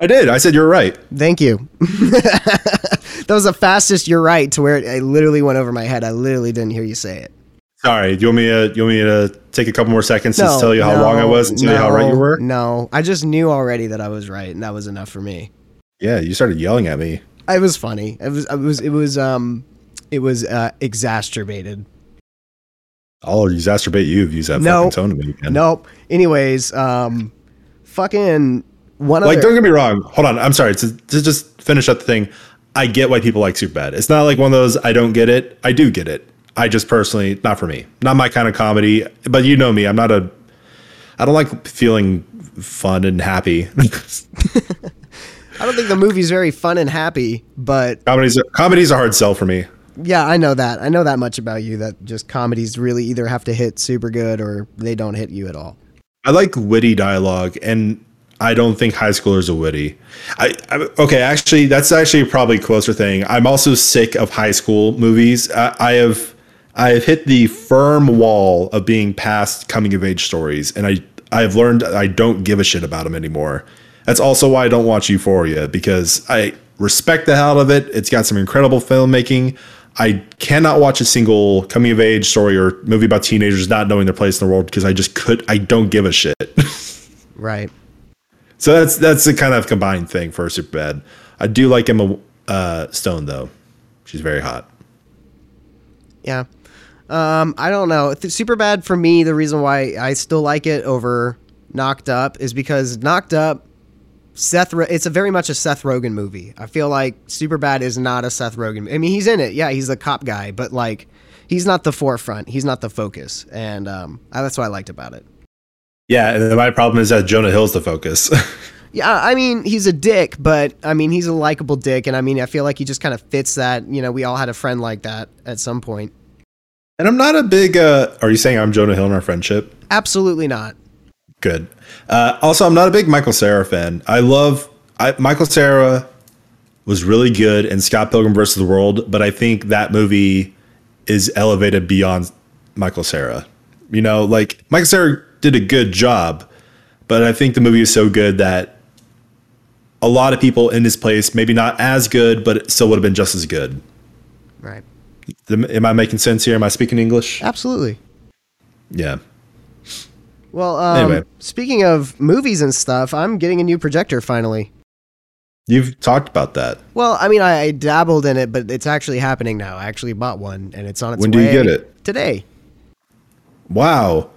I did. I said you're right. Thank you. that was the fastest you're right to where it, it literally went over my head. I literally didn't hear you say it. Sorry. Do you want me to? You want me to take a couple more seconds to tell you how no, wrong I was and tell you how right you no, were? No, I just knew already that I was right, and that was enough for me. Yeah. You started yelling at me. It was funny. It was. It was. It was. Um. It was uh, exacerbated. I'll exacerbate you if you use that No. fucking tone to me again. Nope. Anyways, um, fucking one of Like, other. don't get me wrong. Hold on. I'm sorry. To, to just finish up the thing, I get why people like Superbad. It's not like one of those I don't get it. I do get it. I just personally, not for me. Not my kind of comedy. But you know me. I'm not a. I don't like feeling fun and happy. I don't think the movie's very fun and happy, but comedies. Comedies a hard sell for me. yeah, I know that. I know that much about you. That just comedies really either have to hit super good or they don't hit you at all. I like witty dialogue, and I don't think high schoolers are witty. I, I okay, actually, that's actually probably a closer thing. I'm also sick of high school movies. I, I have I have hit the firm wall of being past coming of age stories, and I I have learned I don't give a shit about them anymore. That's also why I don't watch Euphoria because I respect the hell out of it. It's got some incredible filmmaking. I cannot watch a single coming of age story or movie about teenagers not knowing their place in the world because I just could. I don't give a shit. Right. so that's that's a kind of combined thing for Superbad. I do like Emma uh, Stone though; she's very hot. Yeah. Um, I don't know. Th- Super bad for me. The reason why I still like it over Knocked Up is because Knocked Up, Seth. It's a very much a Seth Rogen movie. I feel like Super Bad is not a Seth Rogen. I mean, he's in it. Yeah, he's the cop guy, but like, he's not the forefront. He's not the focus, and um, I, that's what I liked about it. Yeah, and my problem is that Jonah Hill's the focus. Yeah, I mean, he's a dick, but I mean, he's a likable dick, and I mean, I feel like he just kind of fits that. You know, we all had a friend like that at some point. And I'm not a big. Uh, are you saying I'm Jonah Hill in our friendship? Absolutely not. Good. Uh, also, I'm not a big Michael Cera fan. I love I, Michael Cera was really good in Scott Pilgrim versus the World, but I think that movie is elevated beyond Michael Cera. You know, like Michael Cera did a good job, but I think the movie is so good that a lot of people in his place, maybe not as good, but it still would have been just as good. Right. Am I making sense here? Am I speaking English? Absolutely. Yeah. Well, um, Anyway. speaking of movies and stuff, I'm getting a new projector finally. You've talked about that. Well, I mean, I, I dabbled in it, but it's actually happening now. I actually bought one, and it's on its When way. When do you get it? Today. Wow.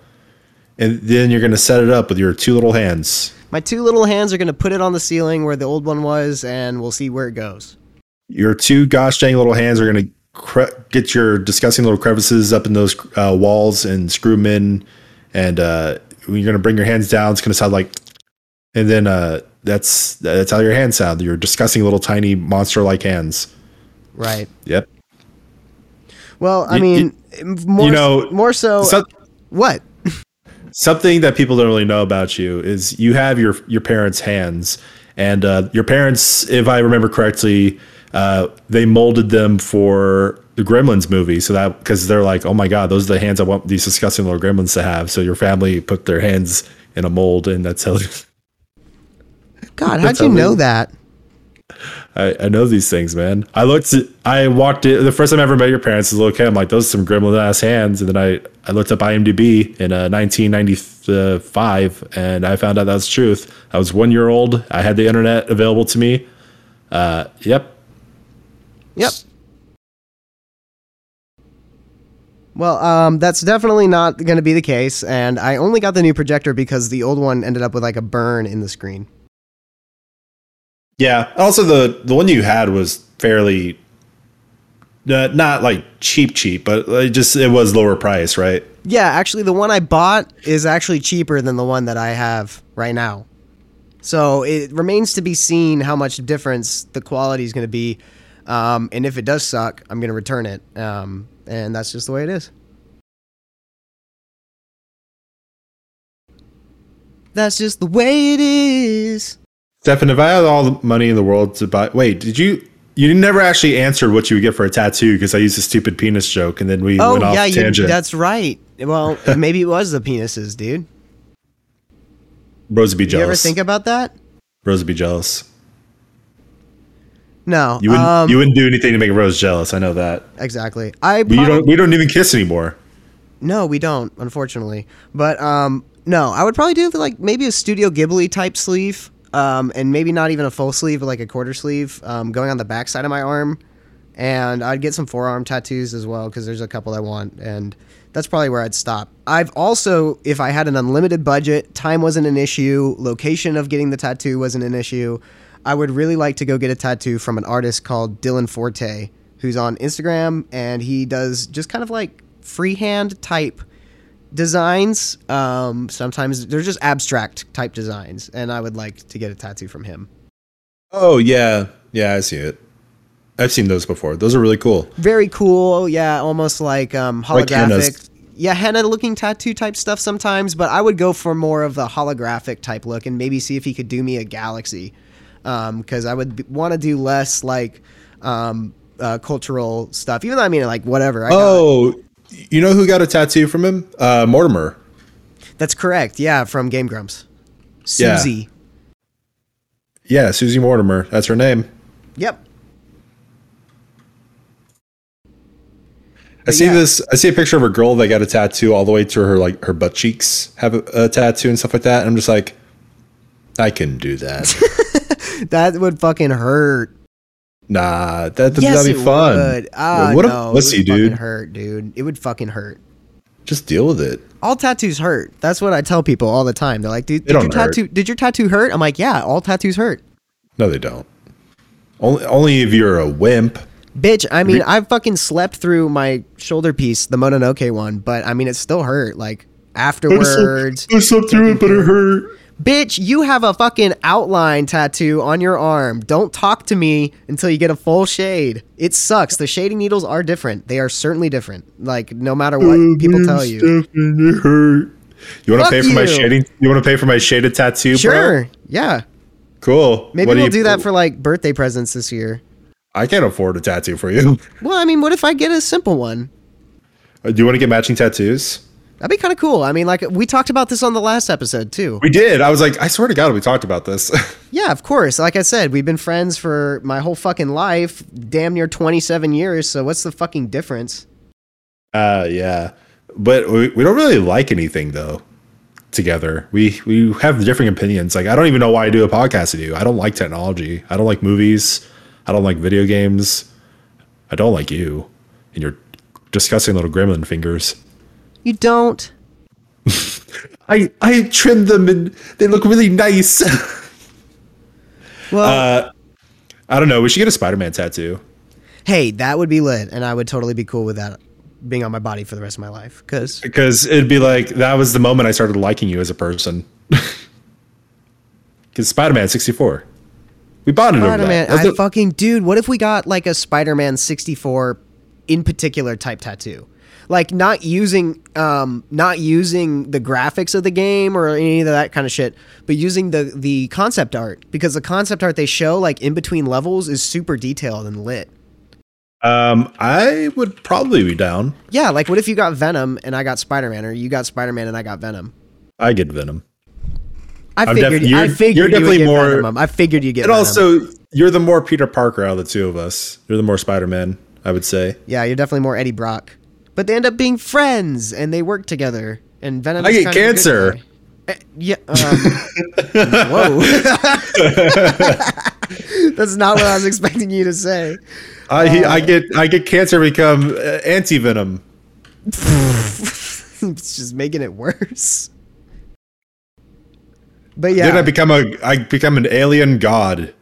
And then you're going to set it up with your two little hands. My two little hands are going to put it on the ceiling where the old one was, and we'll see where it goes. Your two gosh dang little hands are going to cre- get your disgusting little crevices up in those uh, walls and screw them in. And uh, you're going to bring your hands down, it's going to sound like, and then uh, that's that's how your hands sound. Your disgusting little tiny monster like hands. Right. Yep. Well, I You- mean, more, you know, more so. So- what? something that people don't really know about you is you have your your parents' hands, and uh, your parents, if I remember correctly, uh, they molded them for the Gremlins movie. So that because they're like, oh my god, those are the hands I want these disgusting little gremlins to have. So your family put their hands in a mold, and that's how. God, how'd you know that? I, I know these things, man. I looked. At, I walked in the first time I ever met your parents as a little kid. I'm like, those are some gremlin ass hands. And then I, I looked up IMDb in uh, 1995, and I found out that was truth. I was one year old. I had the internet available to me. Uh, yep. Yep. Well, um, that's definitely not going to be the case, and I only got the new projector because the old one ended up with like a burn in the screen. Yeah. Also, the the one you had was fairly. Uh, not like cheap, cheap, but it just it was lower price, right? Yeah, actually, the one I bought is actually cheaper than the one that I have right now. So it remains to be seen how much difference the quality is going to be, um, and if it does suck, I'm going to return it, um, and that's just the way it is. That's just the way it is. Stefan, if I had all the money in the world to buy, wait, did you? You never actually answered what you would get for a tattoo because I used a stupid penis joke, and then we Oh went off yeah, you, tangent. that's right. Well, maybe it was the penises, dude. Rose would be Did you ever jealous. think about that? Rose would be jealous. No. You wouldn't. um, you wouldn't do anything to make Rose jealous. I know that. exactly. I you don't. We don't even kiss anymore. No, we don't, unfortunately. But um, no, I would probably do like maybe a Studio Ghibli type sleeve, um, and maybe not even a full sleeve, but like a quarter sleeve, um, going on the back side of my arm, and I'd get some forearm tattoos as well because there's a couple I want, and that's probably where I'd stop. I've also, if I had an unlimited budget, time wasn't an issue, location of getting the tattoo wasn't an issue. I would really like to go get a tattoo from an artist called Dylan Forte, who's on Instagram, and he does just kind of like freehand type designs. Um, sometimes they're just abstract type designs, and I would like to get a tattoo from him. Oh yeah, yeah. I see it. I've seen those before. Those are really cool. Very cool, yeah, almost like um, Like holographic. yeah, henna looking tattoo type stuff sometimes, but I would go for more of the holographic type look and maybe see if he could do me a galaxy. Because I would want to do less like um, uh, cultural stuff, even though I mean, like, whatever. I got- Oh, you know who got a tattoo from him? Uh, Mortimer. That's correct, yeah, from Game Grumps. Susie. Yeah, Susie Mortimer. That's her name. Yep. I see yeah. this. I see a picture of a girl that got a tattoo all the way to her like her butt cheeks have a, a tattoo and stuff like that. And I'm just like, I can do that. That would fucking hurt. nah, that Yes, that'd be fun. would. Ah, what no, a pussy, it would dude. Fucking hurt, dude. It would fucking hurt. Just deal with it. All tattoos hurt. That's what I tell people all the time. They're like, "Dude, did don't your hurt. tattoo? Did your tattoo hurt?" I'm like, "Yeah, all tattoos hurt." No, they don't. Only only if you're a wimp. Bitch, I mean, I fucking slept through my shoulder piece, the Mononoke one, but I mean, it still hurt. Like afterwards, I slept through it, but it hurt. Bitch, you have a fucking outline tattoo on your arm. Don't talk to me until you get a full shade. It sucks. The shading needles are different. They are certainly different. Like no matter what people tell you. Hurt. You want to pay for my shading? You want to pay for my shaded tattoo? bro? Sure. Yeah. Cool. Maybe What we'll you- do that for like birthday presents this year. I can't afford a tattoo for you. Well, I mean, what if I get a simple one? Uh, Do you want to get matching tattoos? That'd be kind of cool. I mean, like we talked about this on the last episode too. We did. I was like, I swear to God, we talked about this. Yeah, of course. Like I said, we've been friends for my whole fucking life, damn near 27 years. So what's the fucking difference? uh, yeah, but we, we don't really like anything though. Together, we we have different opinions. Like, I don't even know why I do a podcast with you. I don't like technology. I don't like movies. I don't like video games. I don't like you and your disgusting little gremlin fingers. You don't. I I trimmed them and they look really nice. Well, uh, I don't know. We should get a Spider-Man tattoo. hey, that would be lit, and I would totally be cool with that being on my body for the rest of my life. Because because it'd be like that was the moment I started liking you as a person. Because Spider-Man sixty four, we bonded over Spider Man, that. That's I the- fucking dude. What if we got like a Spider Man 64 in particular type tattoo? Like not using um not using the graphics of the game or any of that kind of shit, but using the the concept art because the concept art they show like in between levels is super detailed and lit. um, I would probably be down. Yeah, like what if you got Venom and I got Spider Man, or you got Spider Man and I got Venom? I get Venom, I I'm figured. def- I figured you're definitely get more- Venom. I figured you get. and Venom. also you're the more Peter Parker out of the two of us. You're the more Spider-Man, I would say. yeah, you're definitely more Eddie Brock. But they end up being friends and they work together. And Venom. I is get kind of the good cancer. Eh, Yeah. Um, whoa. That's not what I was expecting you to say. I he, I get I get cancer become uh, anti venom. it's just making it worse. But yeah, Then I become a I become an alien god,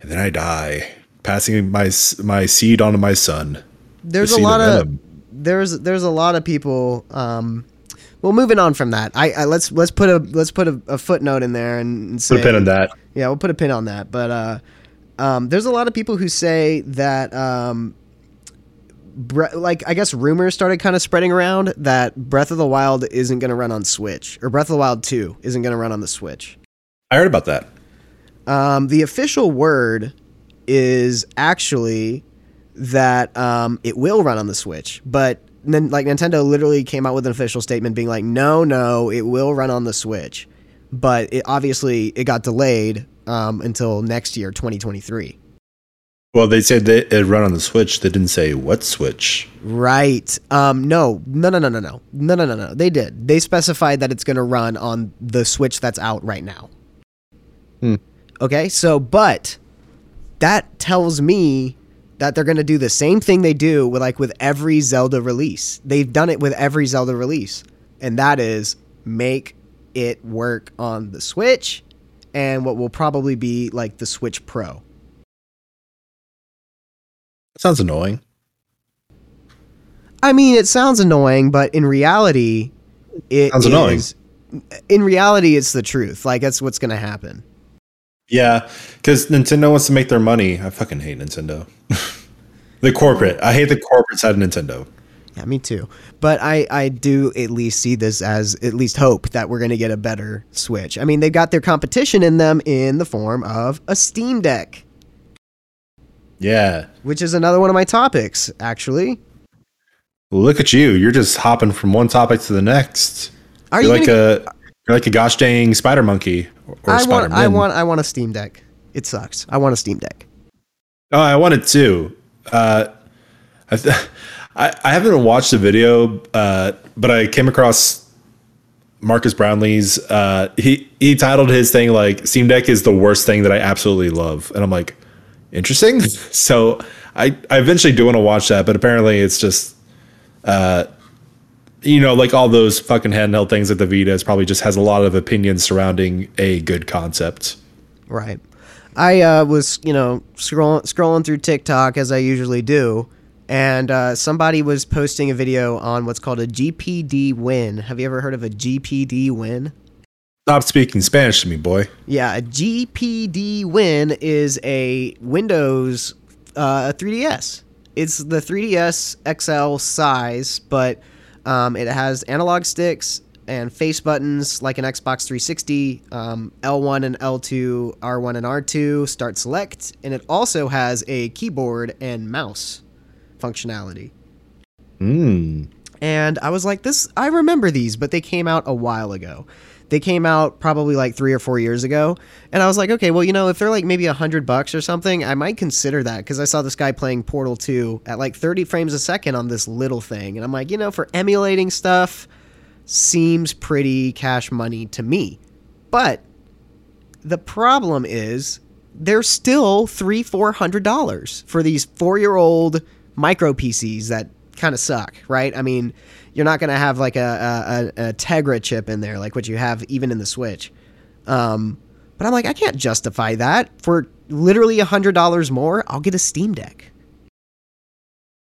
and then I die, passing my my seed on to my son. there's a lot of of. There's there's a lot of people. Um, well, moving on from that, I, I let's let's put a let's put a, a footnote in there and, and say Put a pin on that. Yeah, we'll put a pin on that. But uh, um, there's a lot of people who say that, um, bre- like, I guess rumors started kind of spreading around that Breath of the Wild isn't going to run on Switch, or Breath of the Wild 2 isn't going to run on the Switch. I heard about that. Um, the official word is actually that um, it will run on the Switch, but then like Nintendo literally came out with an official statement being like, no, no, it will run on the Switch, but it obviously it got delayed um, until next year, 2023. Well, they said they, it run on the Switch. They didn't say what Switch. Right. Um, no, no, no, no, no, no, no, no, no, no. They did. They specified that it's going to run on the Switch that's out right now. Hmm. Okay. So, but that tells me that they're going to do the same thing they do with like with every Zelda release. They've done it with every Zelda release, and that is make it work on the Switch and what will probably be like the Switch Pro. Sounds annoying. I mean, it sounds annoying, but in reality, it Sounds annoying. In reality, it's the truth. Like that's what's going to happen. Yeah, because Nintendo wants to make their money. I fucking hate Nintendo. the corporate. I hate the corporate side of Nintendo. Yeah, me too. But I, I do at least see this as at least hope that we're going to get a better Switch. I mean, they've got their competition in them in the form of a Steam Deck, Yeah. which is another one of my topics, actually. Look at you. You're just hopping from one topic to the next. Are you're you like gonna, a you're like a gosh dang spider monkey or, or I want I want I want a Steam Deck. It sucks. I want a Steam Deck. Oh, I want it too. Uh, I, th- I I haven't watched the video, uh, but I came across Marques Brownlee's. Uh, he he titled his thing like "Steam Deck is the worst thing that I absolutely love," and I'm like, interesting. so I I eventually do want to watch that, but apparently it's just. Uh, you know, like all those fucking handheld things at the Vita, is probably just has a lot of opinions surrounding a good concept. Right. I uh, was, you know, scrolling scrolling through TikTok as I usually do, and uh, somebody was posting a video on what's called a GPD win. Have you ever heard of a GPD win? Stop speaking Spanish to me, boy. Yeah, a GPD win is a Windows uh, 3DS. It's the 3DS XL size, but um, it has analog sticks and face buttons like an Xbox 360, um, L1 and L2, R1 and R2, start select, and it also has a keyboard and mouse functionality. Hmm. and I was like, this, I remember these, but they came out a while ago. They came out probably like three or four years ago, and I was like, okay, well, you know, if they're like maybe a hundred bucks or something, I might consider that because I saw this guy playing Portal 2 at like 30 frames a second on this little thing, and I'm like, you know, for emulating stuff, seems pretty cash money to me. But the problem is they're still three, four hundred dollars for these four year old micro PCs that kind of suck, right? I mean, you're not going to have like a, a, a, Tegra chip in there like what you have even in the Switch. Um, but I'm like, I can't justify that for literally a hundred dollars more. I'll get a Steam Deck.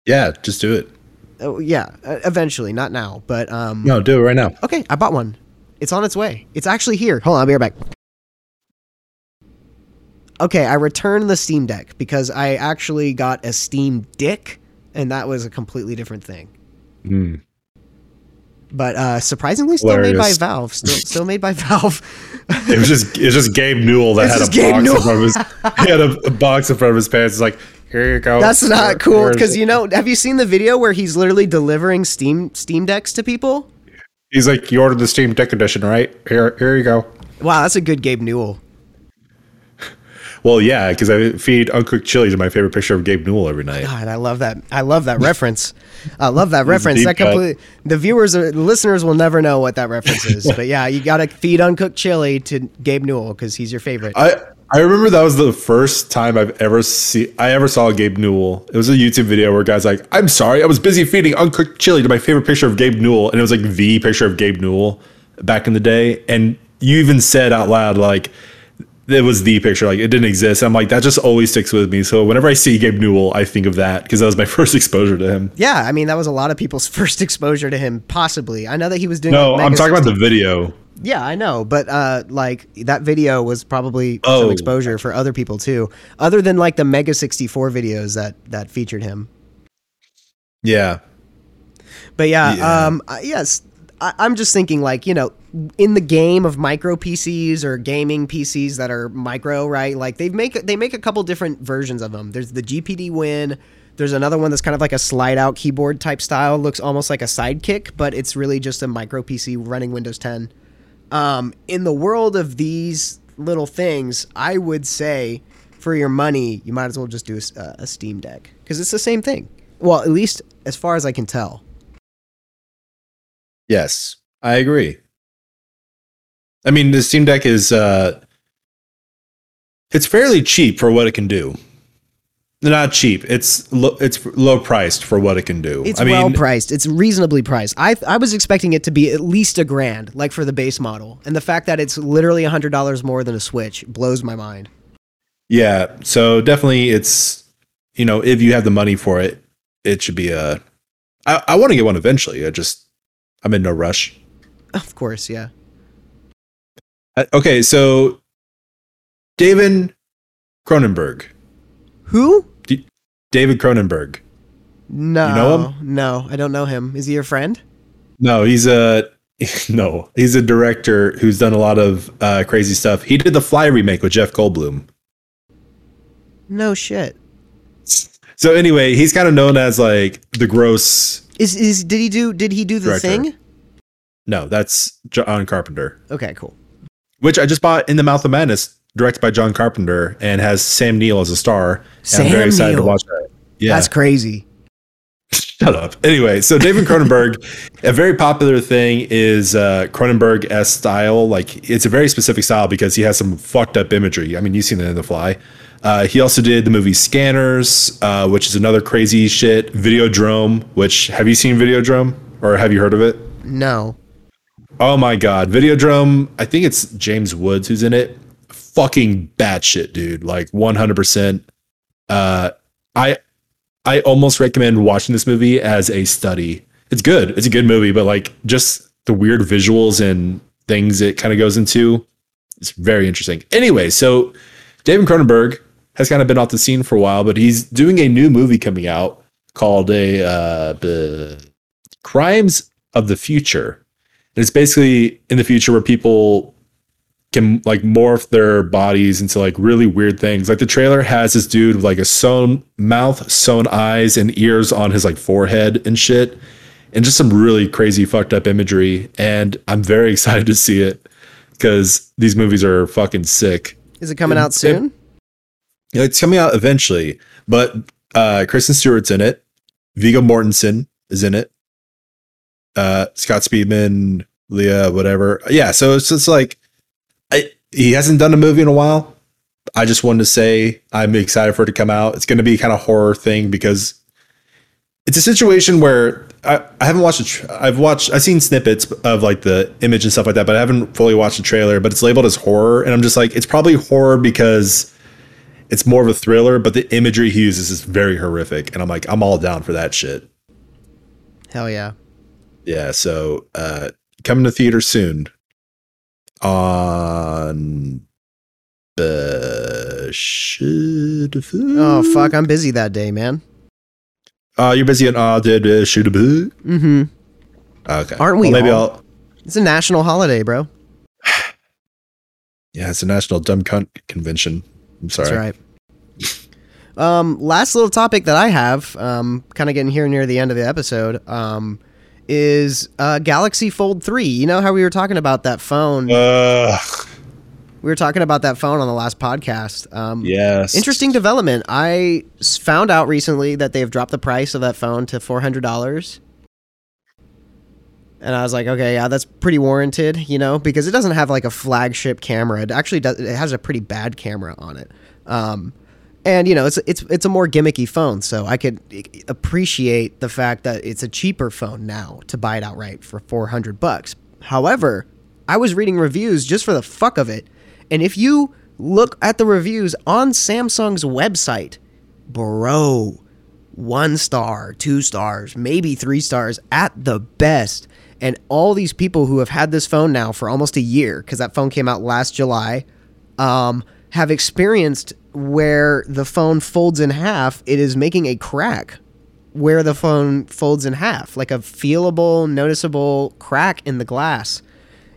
Yeah, just do it. Oh yeah, eventually, not now, but um. No, do it right now. Okay, I bought one. It's on its way. It's actually here. Hold on, I'll be right back. Okay, I returned the Steam Deck because I actually got a Steam Dick, and that was a completely different thing. Mm. But uh, surprisingly, still Hilarious. made by Valve. Still, still made by Valve. it was just it was just Gabe Newell that had a Gabe box Newell. in front of his he had a, a, box in front of his pants. It's like here you go. That's not here, cool because you know. Have you seen the video where he's literally delivering Steam Steam decks to people? He's like, you ordered the Steam Deck edition, right? Here, here you go. Wow, that's a good Gabe Newell. Well, yeah, because I feed uncooked chili to my favorite picture of Gabe Newell every night. God, I love that. I love that reference. I love that reference. That completely. The viewers, or the listeners, will never know what that reference is. but yeah, you got to feed uncooked chili to Gabe Newell because he's your favorite. I I remember that was the first time I've ever see I ever saw Gabe Newell. It was a YouTube video where guys like, "I'm sorry, I was busy feeding uncooked chili to my favorite picture of Gabe Newell," and it was like the picture of Gabe Newell back in the day. And you even said out loud like it was the picture, like it didn't exist. I'm like, that just always sticks with me. So whenever I see Gabe Newell, I think of that because that was my first exposure to him. Yeah, I mean that was a lot of people's first exposure to him, possibly. I know that he was doing. No, like I'm talking 60. about the video. Yeah, I know, but uh, like that video was probably oh. some exposure for other people too, other than like the Mega 64 videos that that featured him. Yeah, but yeah, yeah. um, yes, I, I'm just thinking like you know in the game of micro PCs or gaming PCs that are micro, right? Like they make they make a couple different versions of them. There's the GPD Win. There's another one that's kind of like a slide out keyboard type style. Looks almost like a sidekick, but it's really just a micro PC running Windows 10. Um, in the world of these little things, I would say for your money, you might as well just do a, a Steam Deck because it's the same thing. Well, at least as far as I can tell. Yes, I agree. I mean, the Steam Deck is uh, it's fairly cheap for what it can do. Not cheap. It's lo- it's low priced for what it can do. It's I well priced. It's reasonably priced. I I was expecting it to be at least a grand, like for the base model, and the fact that it's literally a hundred dollars more than a Switch blows my mind. Yeah. So definitely, it's you know if you have the money for it, it should be a. I, I want to get one eventually. I just I'm in no rush. Of course, yeah. Uh, okay, so David Cronenberg. Who? D- David Cronenberg. No, you know him? No, I don't know him. Is he your friend? No, he's a no. He's a director who's done a lot of uh, crazy stuff. He did the Fly remake with Jeff Goldblum. No shit. So anyway, he's kind of known as like the gross. Is is did he do did he do the director. thing? No, that's John Carpenter. Okay, cool which I just bought in the Mouth of Madness, directed by John Carpenter, and has Sam Neill as a star. Sam I'm very excited Neill. to watch that. Yeah, that's crazy. Shut up. Anyway, so David Cronenberg, a very popular thing is uh, Cronenberg s style. Like it's a very specific style because he has some fucked up imagery. I mean, you've seen it in The Fly. Uh, he also did the movie Scanners, uh, which is another crazy shit. Videodrome, which have you seen Videodrome or have you heard of it? No. Oh my god, Videodrome. I think it's James Woods who's in it. Fucking batshit, dude. Like 100%. Uh, I I almost recommend watching this movie as a study. It's good. It's a good movie, but like just the weird visuals and things it kind of goes into. It's very interesting. Anyway, so David Cronenberg has kind of been off the scene for a while, but he's doing a new movie coming out called a uh, Crimes of the Future it's basically in the future where people can like morph their bodies into like really weird things. Like the trailer has this dude with like a sewn mouth, sewn eyes, and ears on his like forehead and shit. and just some really crazy fucked up imagery. And I'm very excited to see it because these movies are fucking sick. Is it coming It- out soon? Know, it's coming out eventually, but uh, Kristen Stewart's in it. Viggo Mortensen is in it. Uh, Scott Speedman, Leah, whatever. Yeah, so it's just like I, he hasn't done a movie in a while. I just wanted to say I'm excited for it to come out. It's going to be kind of horror thing because it's a situation where I, I haven't watched. A tra- I've watched. I've seen snippets of like the image and stuff like that, but I haven't fully watched the trailer. But it's labeled as horror, and I'm just like, it's probably horror because it's more of a thriller, but the imagery he uses is very horrific, and I'm like, I'm all down for that shit. Hell yeah. Yeah, so uh coming to theater soon on the shit. Oh fuck, I'm busy that day, man. Uh you're busy on uh did shoot a boo? Mm-hmm. Okay. Aren't we Well, maybe all? I'll It's a national holiday, bro. Yeah, it's a national dumb cunt convention. I'm sorry. That's right. Um, last little topic that I have, um, kind of getting here near the end of the episode, um, is uh, Galaxy Fold 3. You know how we were talking about that phone? Uh we were talking about that phone on the last podcast. Um, yes. Interesting development. I found out recently that they've dropped the price of that phone to four hundred dollars, and I was like, okay, yeah, that's pretty warranted, you know, because it doesn't have like a flagship camera. It actually does. It has a pretty bad camera on it, um, and you know, it's it's it's a more gimmicky phone, so I could appreciate the fact that it's a cheaper phone now to buy it outright for four hundred bucks. However, I was reading reviews just for the fuck of it. And if you look at the reviews on Samsung's website, bro, one star, two stars, maybe three stars at the best. And all these people who have had this phone now for almost a year, because that phone came out last July, um, have experienced where the phone folds in half, it is making a crack where the phone folds in half, like a feelable, noticeable crack in the glass.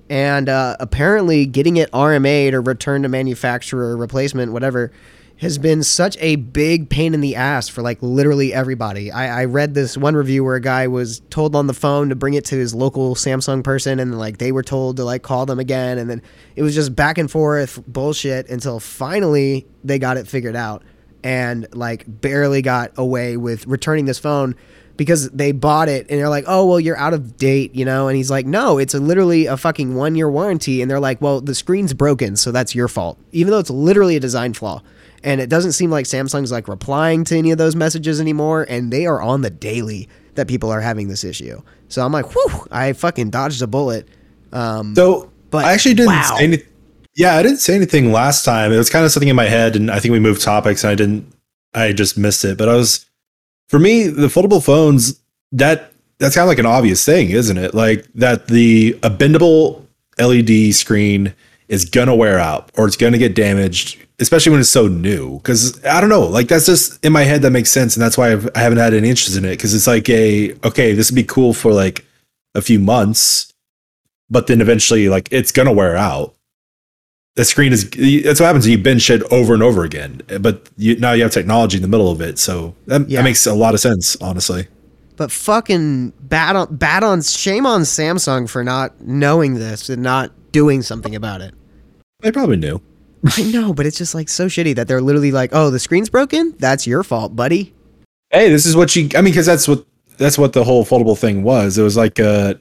And uh, apparently getting it RMA'd or returned to manufacturer replacement, whatever, has been such a big pain in the ass for like literally everybody. I, I read this one review where a guy was told on the phone to bring it to his local Samsung person, and like they were told to like call them again, and then it was just back and forth bullshit until finally they got it figured out and like barely got away with returning this phone because they bought it and they're like, oh, well, you're out of date, you know? And he's like, no, it's a literally a fucking one year warranty. And they're like, well, the screen's broken, so that's your fault, even though it's literally a design flaw. And it doesn't seem like Samsung's like replying to any of those messages anymore. And they are on the daily that people are having this issue. So I'm like, whew, I fucking dodged a bullet. Um, So, But, I actually didn't wow. say anything. Yeah, I didn't say anything last time. It was kind of something in my head, and I think we moved topics, and I didn't. I just missed it. But I was, for me, the foldable phones. That that's kind of like an obvious thing, isn't it? Like that the a bendable LED screen is gonna wear out or it's gonna get damaged, especially when it's so new. Because I don't know, like that's just in my head that makes sense, and that's why I've, I haven't had any interest in it. Because it's like a okay, this would be cool for like a few months, but then eventually like it's gonna wear out the screen is that's what happens you binge shit over and over again but you, now you have technology in the middle of it so that, Yeah. that makes a lot of sense honestly But fucking bad on bad on shame on Samsung for not knowing this and not doing something about it. they probably knew I know, but it's just like so shitty that they're literally like, "Oh, the screen's broken. That's your fault, buddy." hey this is what you i mean because that's what that's what the whole foldable thing was it was like uh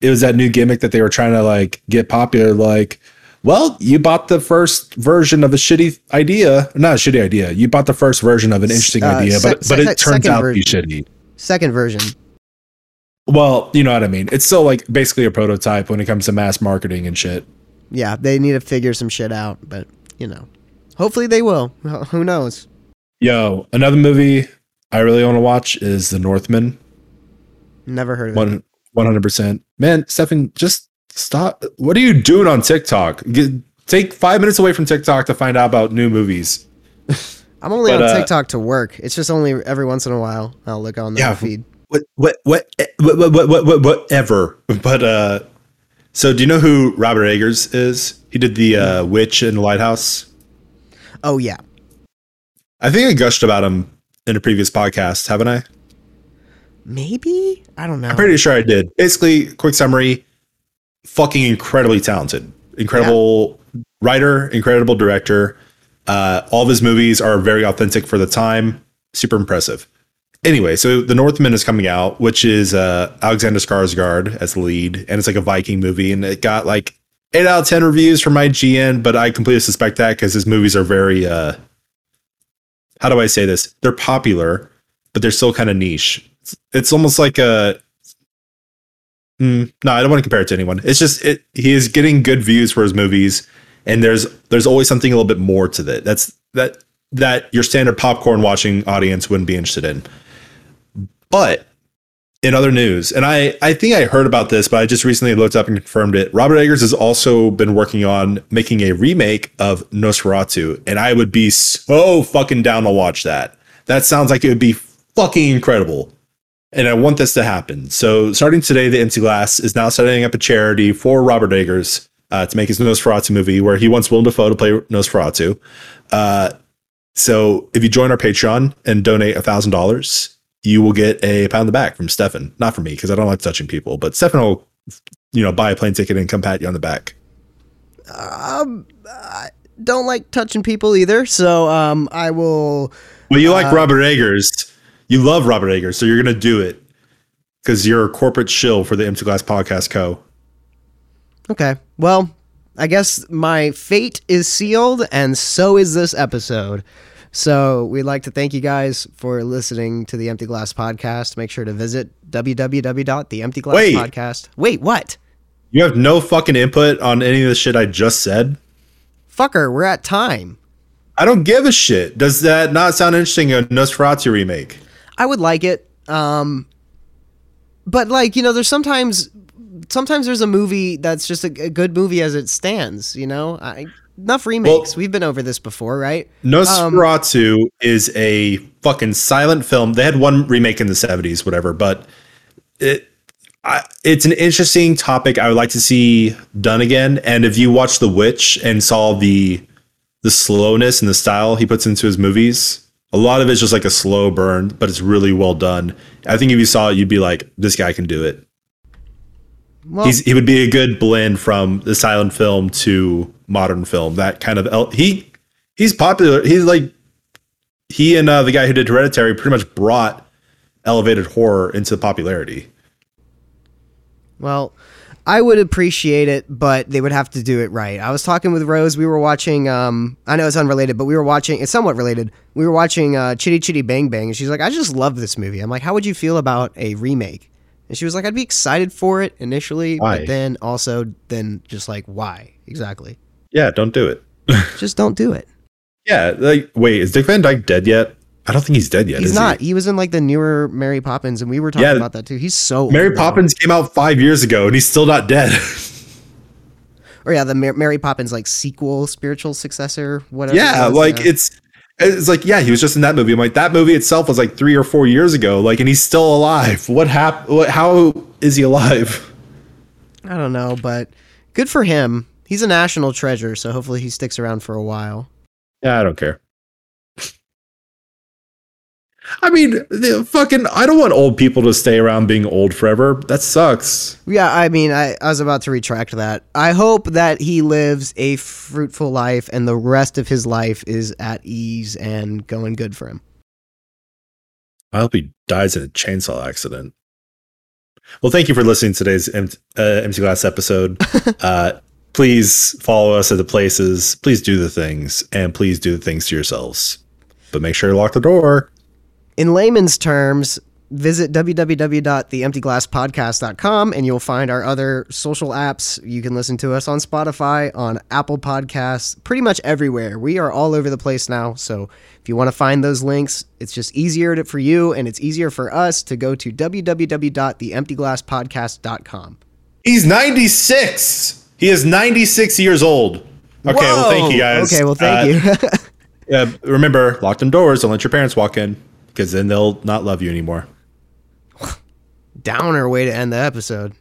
it was that new gimmick that they were trying to like get popular like well you bought the first version of a shitty idea not a shitty idea you bought the first version of an interesting Uh, idea sec- but but sec- it turns out to be shitty Second version. well you know what i mean it's still like basically a prototype when it comes to mass marketing and shit Yeah, they need to figure some shit out, but you know, hopefully they will. Who knows? Yo, another movie I really want to watch is The Northman. Never heard of it. One one hundred percent. Man, Stefan, just stop. What are you doing on TikTok? Get, take five minutes away from TikTok to find out about new movies. I'm only but, on uh, TikTok to work. It's just only every once in a while I'll look on the Yeah. feed. What what what what what, what, what whatever. But uh, so do you know who Robert Eggers is? He did the uh, Witch in the Lighthouse. Oh yeah, I think I gushed about him in a previous podcast, haven't I? Maybe I don't know. I'm pretty sure I did. Basically, quick summary: fucking incredibly talented, incredible writer, incredible director. Uh, all of his movies are very authentic for the time. Super impressive. Anyway, so The Northman is coming out, which is uh, Alexander Skarsgård as the lead, and it's like a Viking movie, and it got like eight out of ten reviews from IGN, but I completely suspect that because his movies are very uh, how do I say this? They're popular, but they're still kind of niche. It's, it's almost like a mm, no, I don't want to compare it to anyone. It's just it, he is getting good views for his movies, and there's there's always something a little bit more to it. That's that that your standard popcorn watching audience wouldn't be interested in. But in other news, and I, I think I heard about this, but I just recently looked up and confirmed it. Robert Eggers has also been working on making a remake of Nosferatu, and I would be so fucking down to watch that. That sounds like it would be fucking incredible. And I want this to happen. So, starting today, the Empty Glass is now setting up a charity for Robert Eggers uh, to make his Nosferatu movie, where he wants Willem Dafoe to play Nosferatu. Uh, so, if you join our Patreon and donate a thousand dollars, you will get a pound of the back from Stefan. Not from me because I don't like touching people, but Stefan will, you know, buy a plane ticket and come pat you on the back. Um, I don't like touching people either, so um, I will. Well, you like uh, Robert Eggers. You love Robert Eggers, so you're gonna do it because you're a corporate shill for the Empty Glass Podcast Co. Okay. Well, I guess my fate is sealed, and so is this episode. So we'd like to thank you guys for listening to the Empty Glass Podcast. Make sure to visit www.theemptyglasspodcast. Wait, Wait, what? You have no fucking input on any of the shit I just said? Fucker, we're at time. I don't give a shit. Does that not sound interesting? A Nosferatu remake? I would like it. Um, but like you know, there's sometimes sometimes there's a movie that's just a, a good movie as it stands. You know, I enough remakes. Well, We've been over this before, right? Nosferatu um, is a fucking silent film. They had one remake in the 70s, whatever, but it I, it's an interesting topic I would like to see done again. And if you watch The Witch and saw the the slowness and the style he puts into his movies, a lot of it's just like a slow burn, but it's really well done. I think if you saw it, you'd be like, this guy can do it. Well, He's, he would be a good blend from the silent film to modern film. That kind of el- he he's popular. He's like he and uh, the guy who did Hereditary pretty much brought elevated horror into popularity. Well, I would appreciate it, but they would have to do it right. I was talking with Rose. We were watching. Um, I know it's unrelated, but we were watching. It's somewhat related. We were watching uh, Chitty Chitty Bang Bang, and she's like, "I just love this movie." I'm like, "How would you feel about a remake?" And she was like, I'd be excited for it initially, why? but then also then just like why exactly? Yeah, don't do it. just don't do it. Yeah, like wait, is Dick Van Dyke dead yet? I don't think he's dead yet. He's not. He? he? was in like the newer Mary Poppins, and we were talking yeah, about that too. He's so Mary Poppins came out five years ago, and he's still not dead. or yeah, the Mary Poppins like sequel, spiritual successor, whatever. Yeah, like it's it's like, yeah, he was just in that movie. I'm like, that movie itself was like three or four years ago. Like, and he's still alive. What happened? How is he alive? I don't know, but good for him. He's a national treasure, so hopefully he sticks around for a while. Yeah, I don't care. I mean, the fucking, I don't want old people to stay around being old forever. That sucks. Yeah, I mean, I, I was about to retract that. I hope that he lives a fruitful life and the rest of his life is at ease and going good for him. I hope he dies in a chainsaw accident. Well, thank you for listening to today's empty, uh, empty glass episode. uh, please follow us at the places. Please do the things, and please do the things to yourselves. But make sure to lock the door in layman's terms, visit www.theemptyglasspodcast.com and you'll find our other social apps. You can listen to us on Spotify, on Apple Podcasts, pretty much everywhere. We are all over the place now. So if you want to find those links, it's just easier to, for you and it's easier for us to go to www.theemptyglasspodcast.com. He's 96. He is 96 years old. Okay, Whoa. well, thank you guys. Okay, well, thank uh, you. uh, remember, lock them doors. Don't let your parents walk in because then they'll not love you anymore. Downer way to end the episode.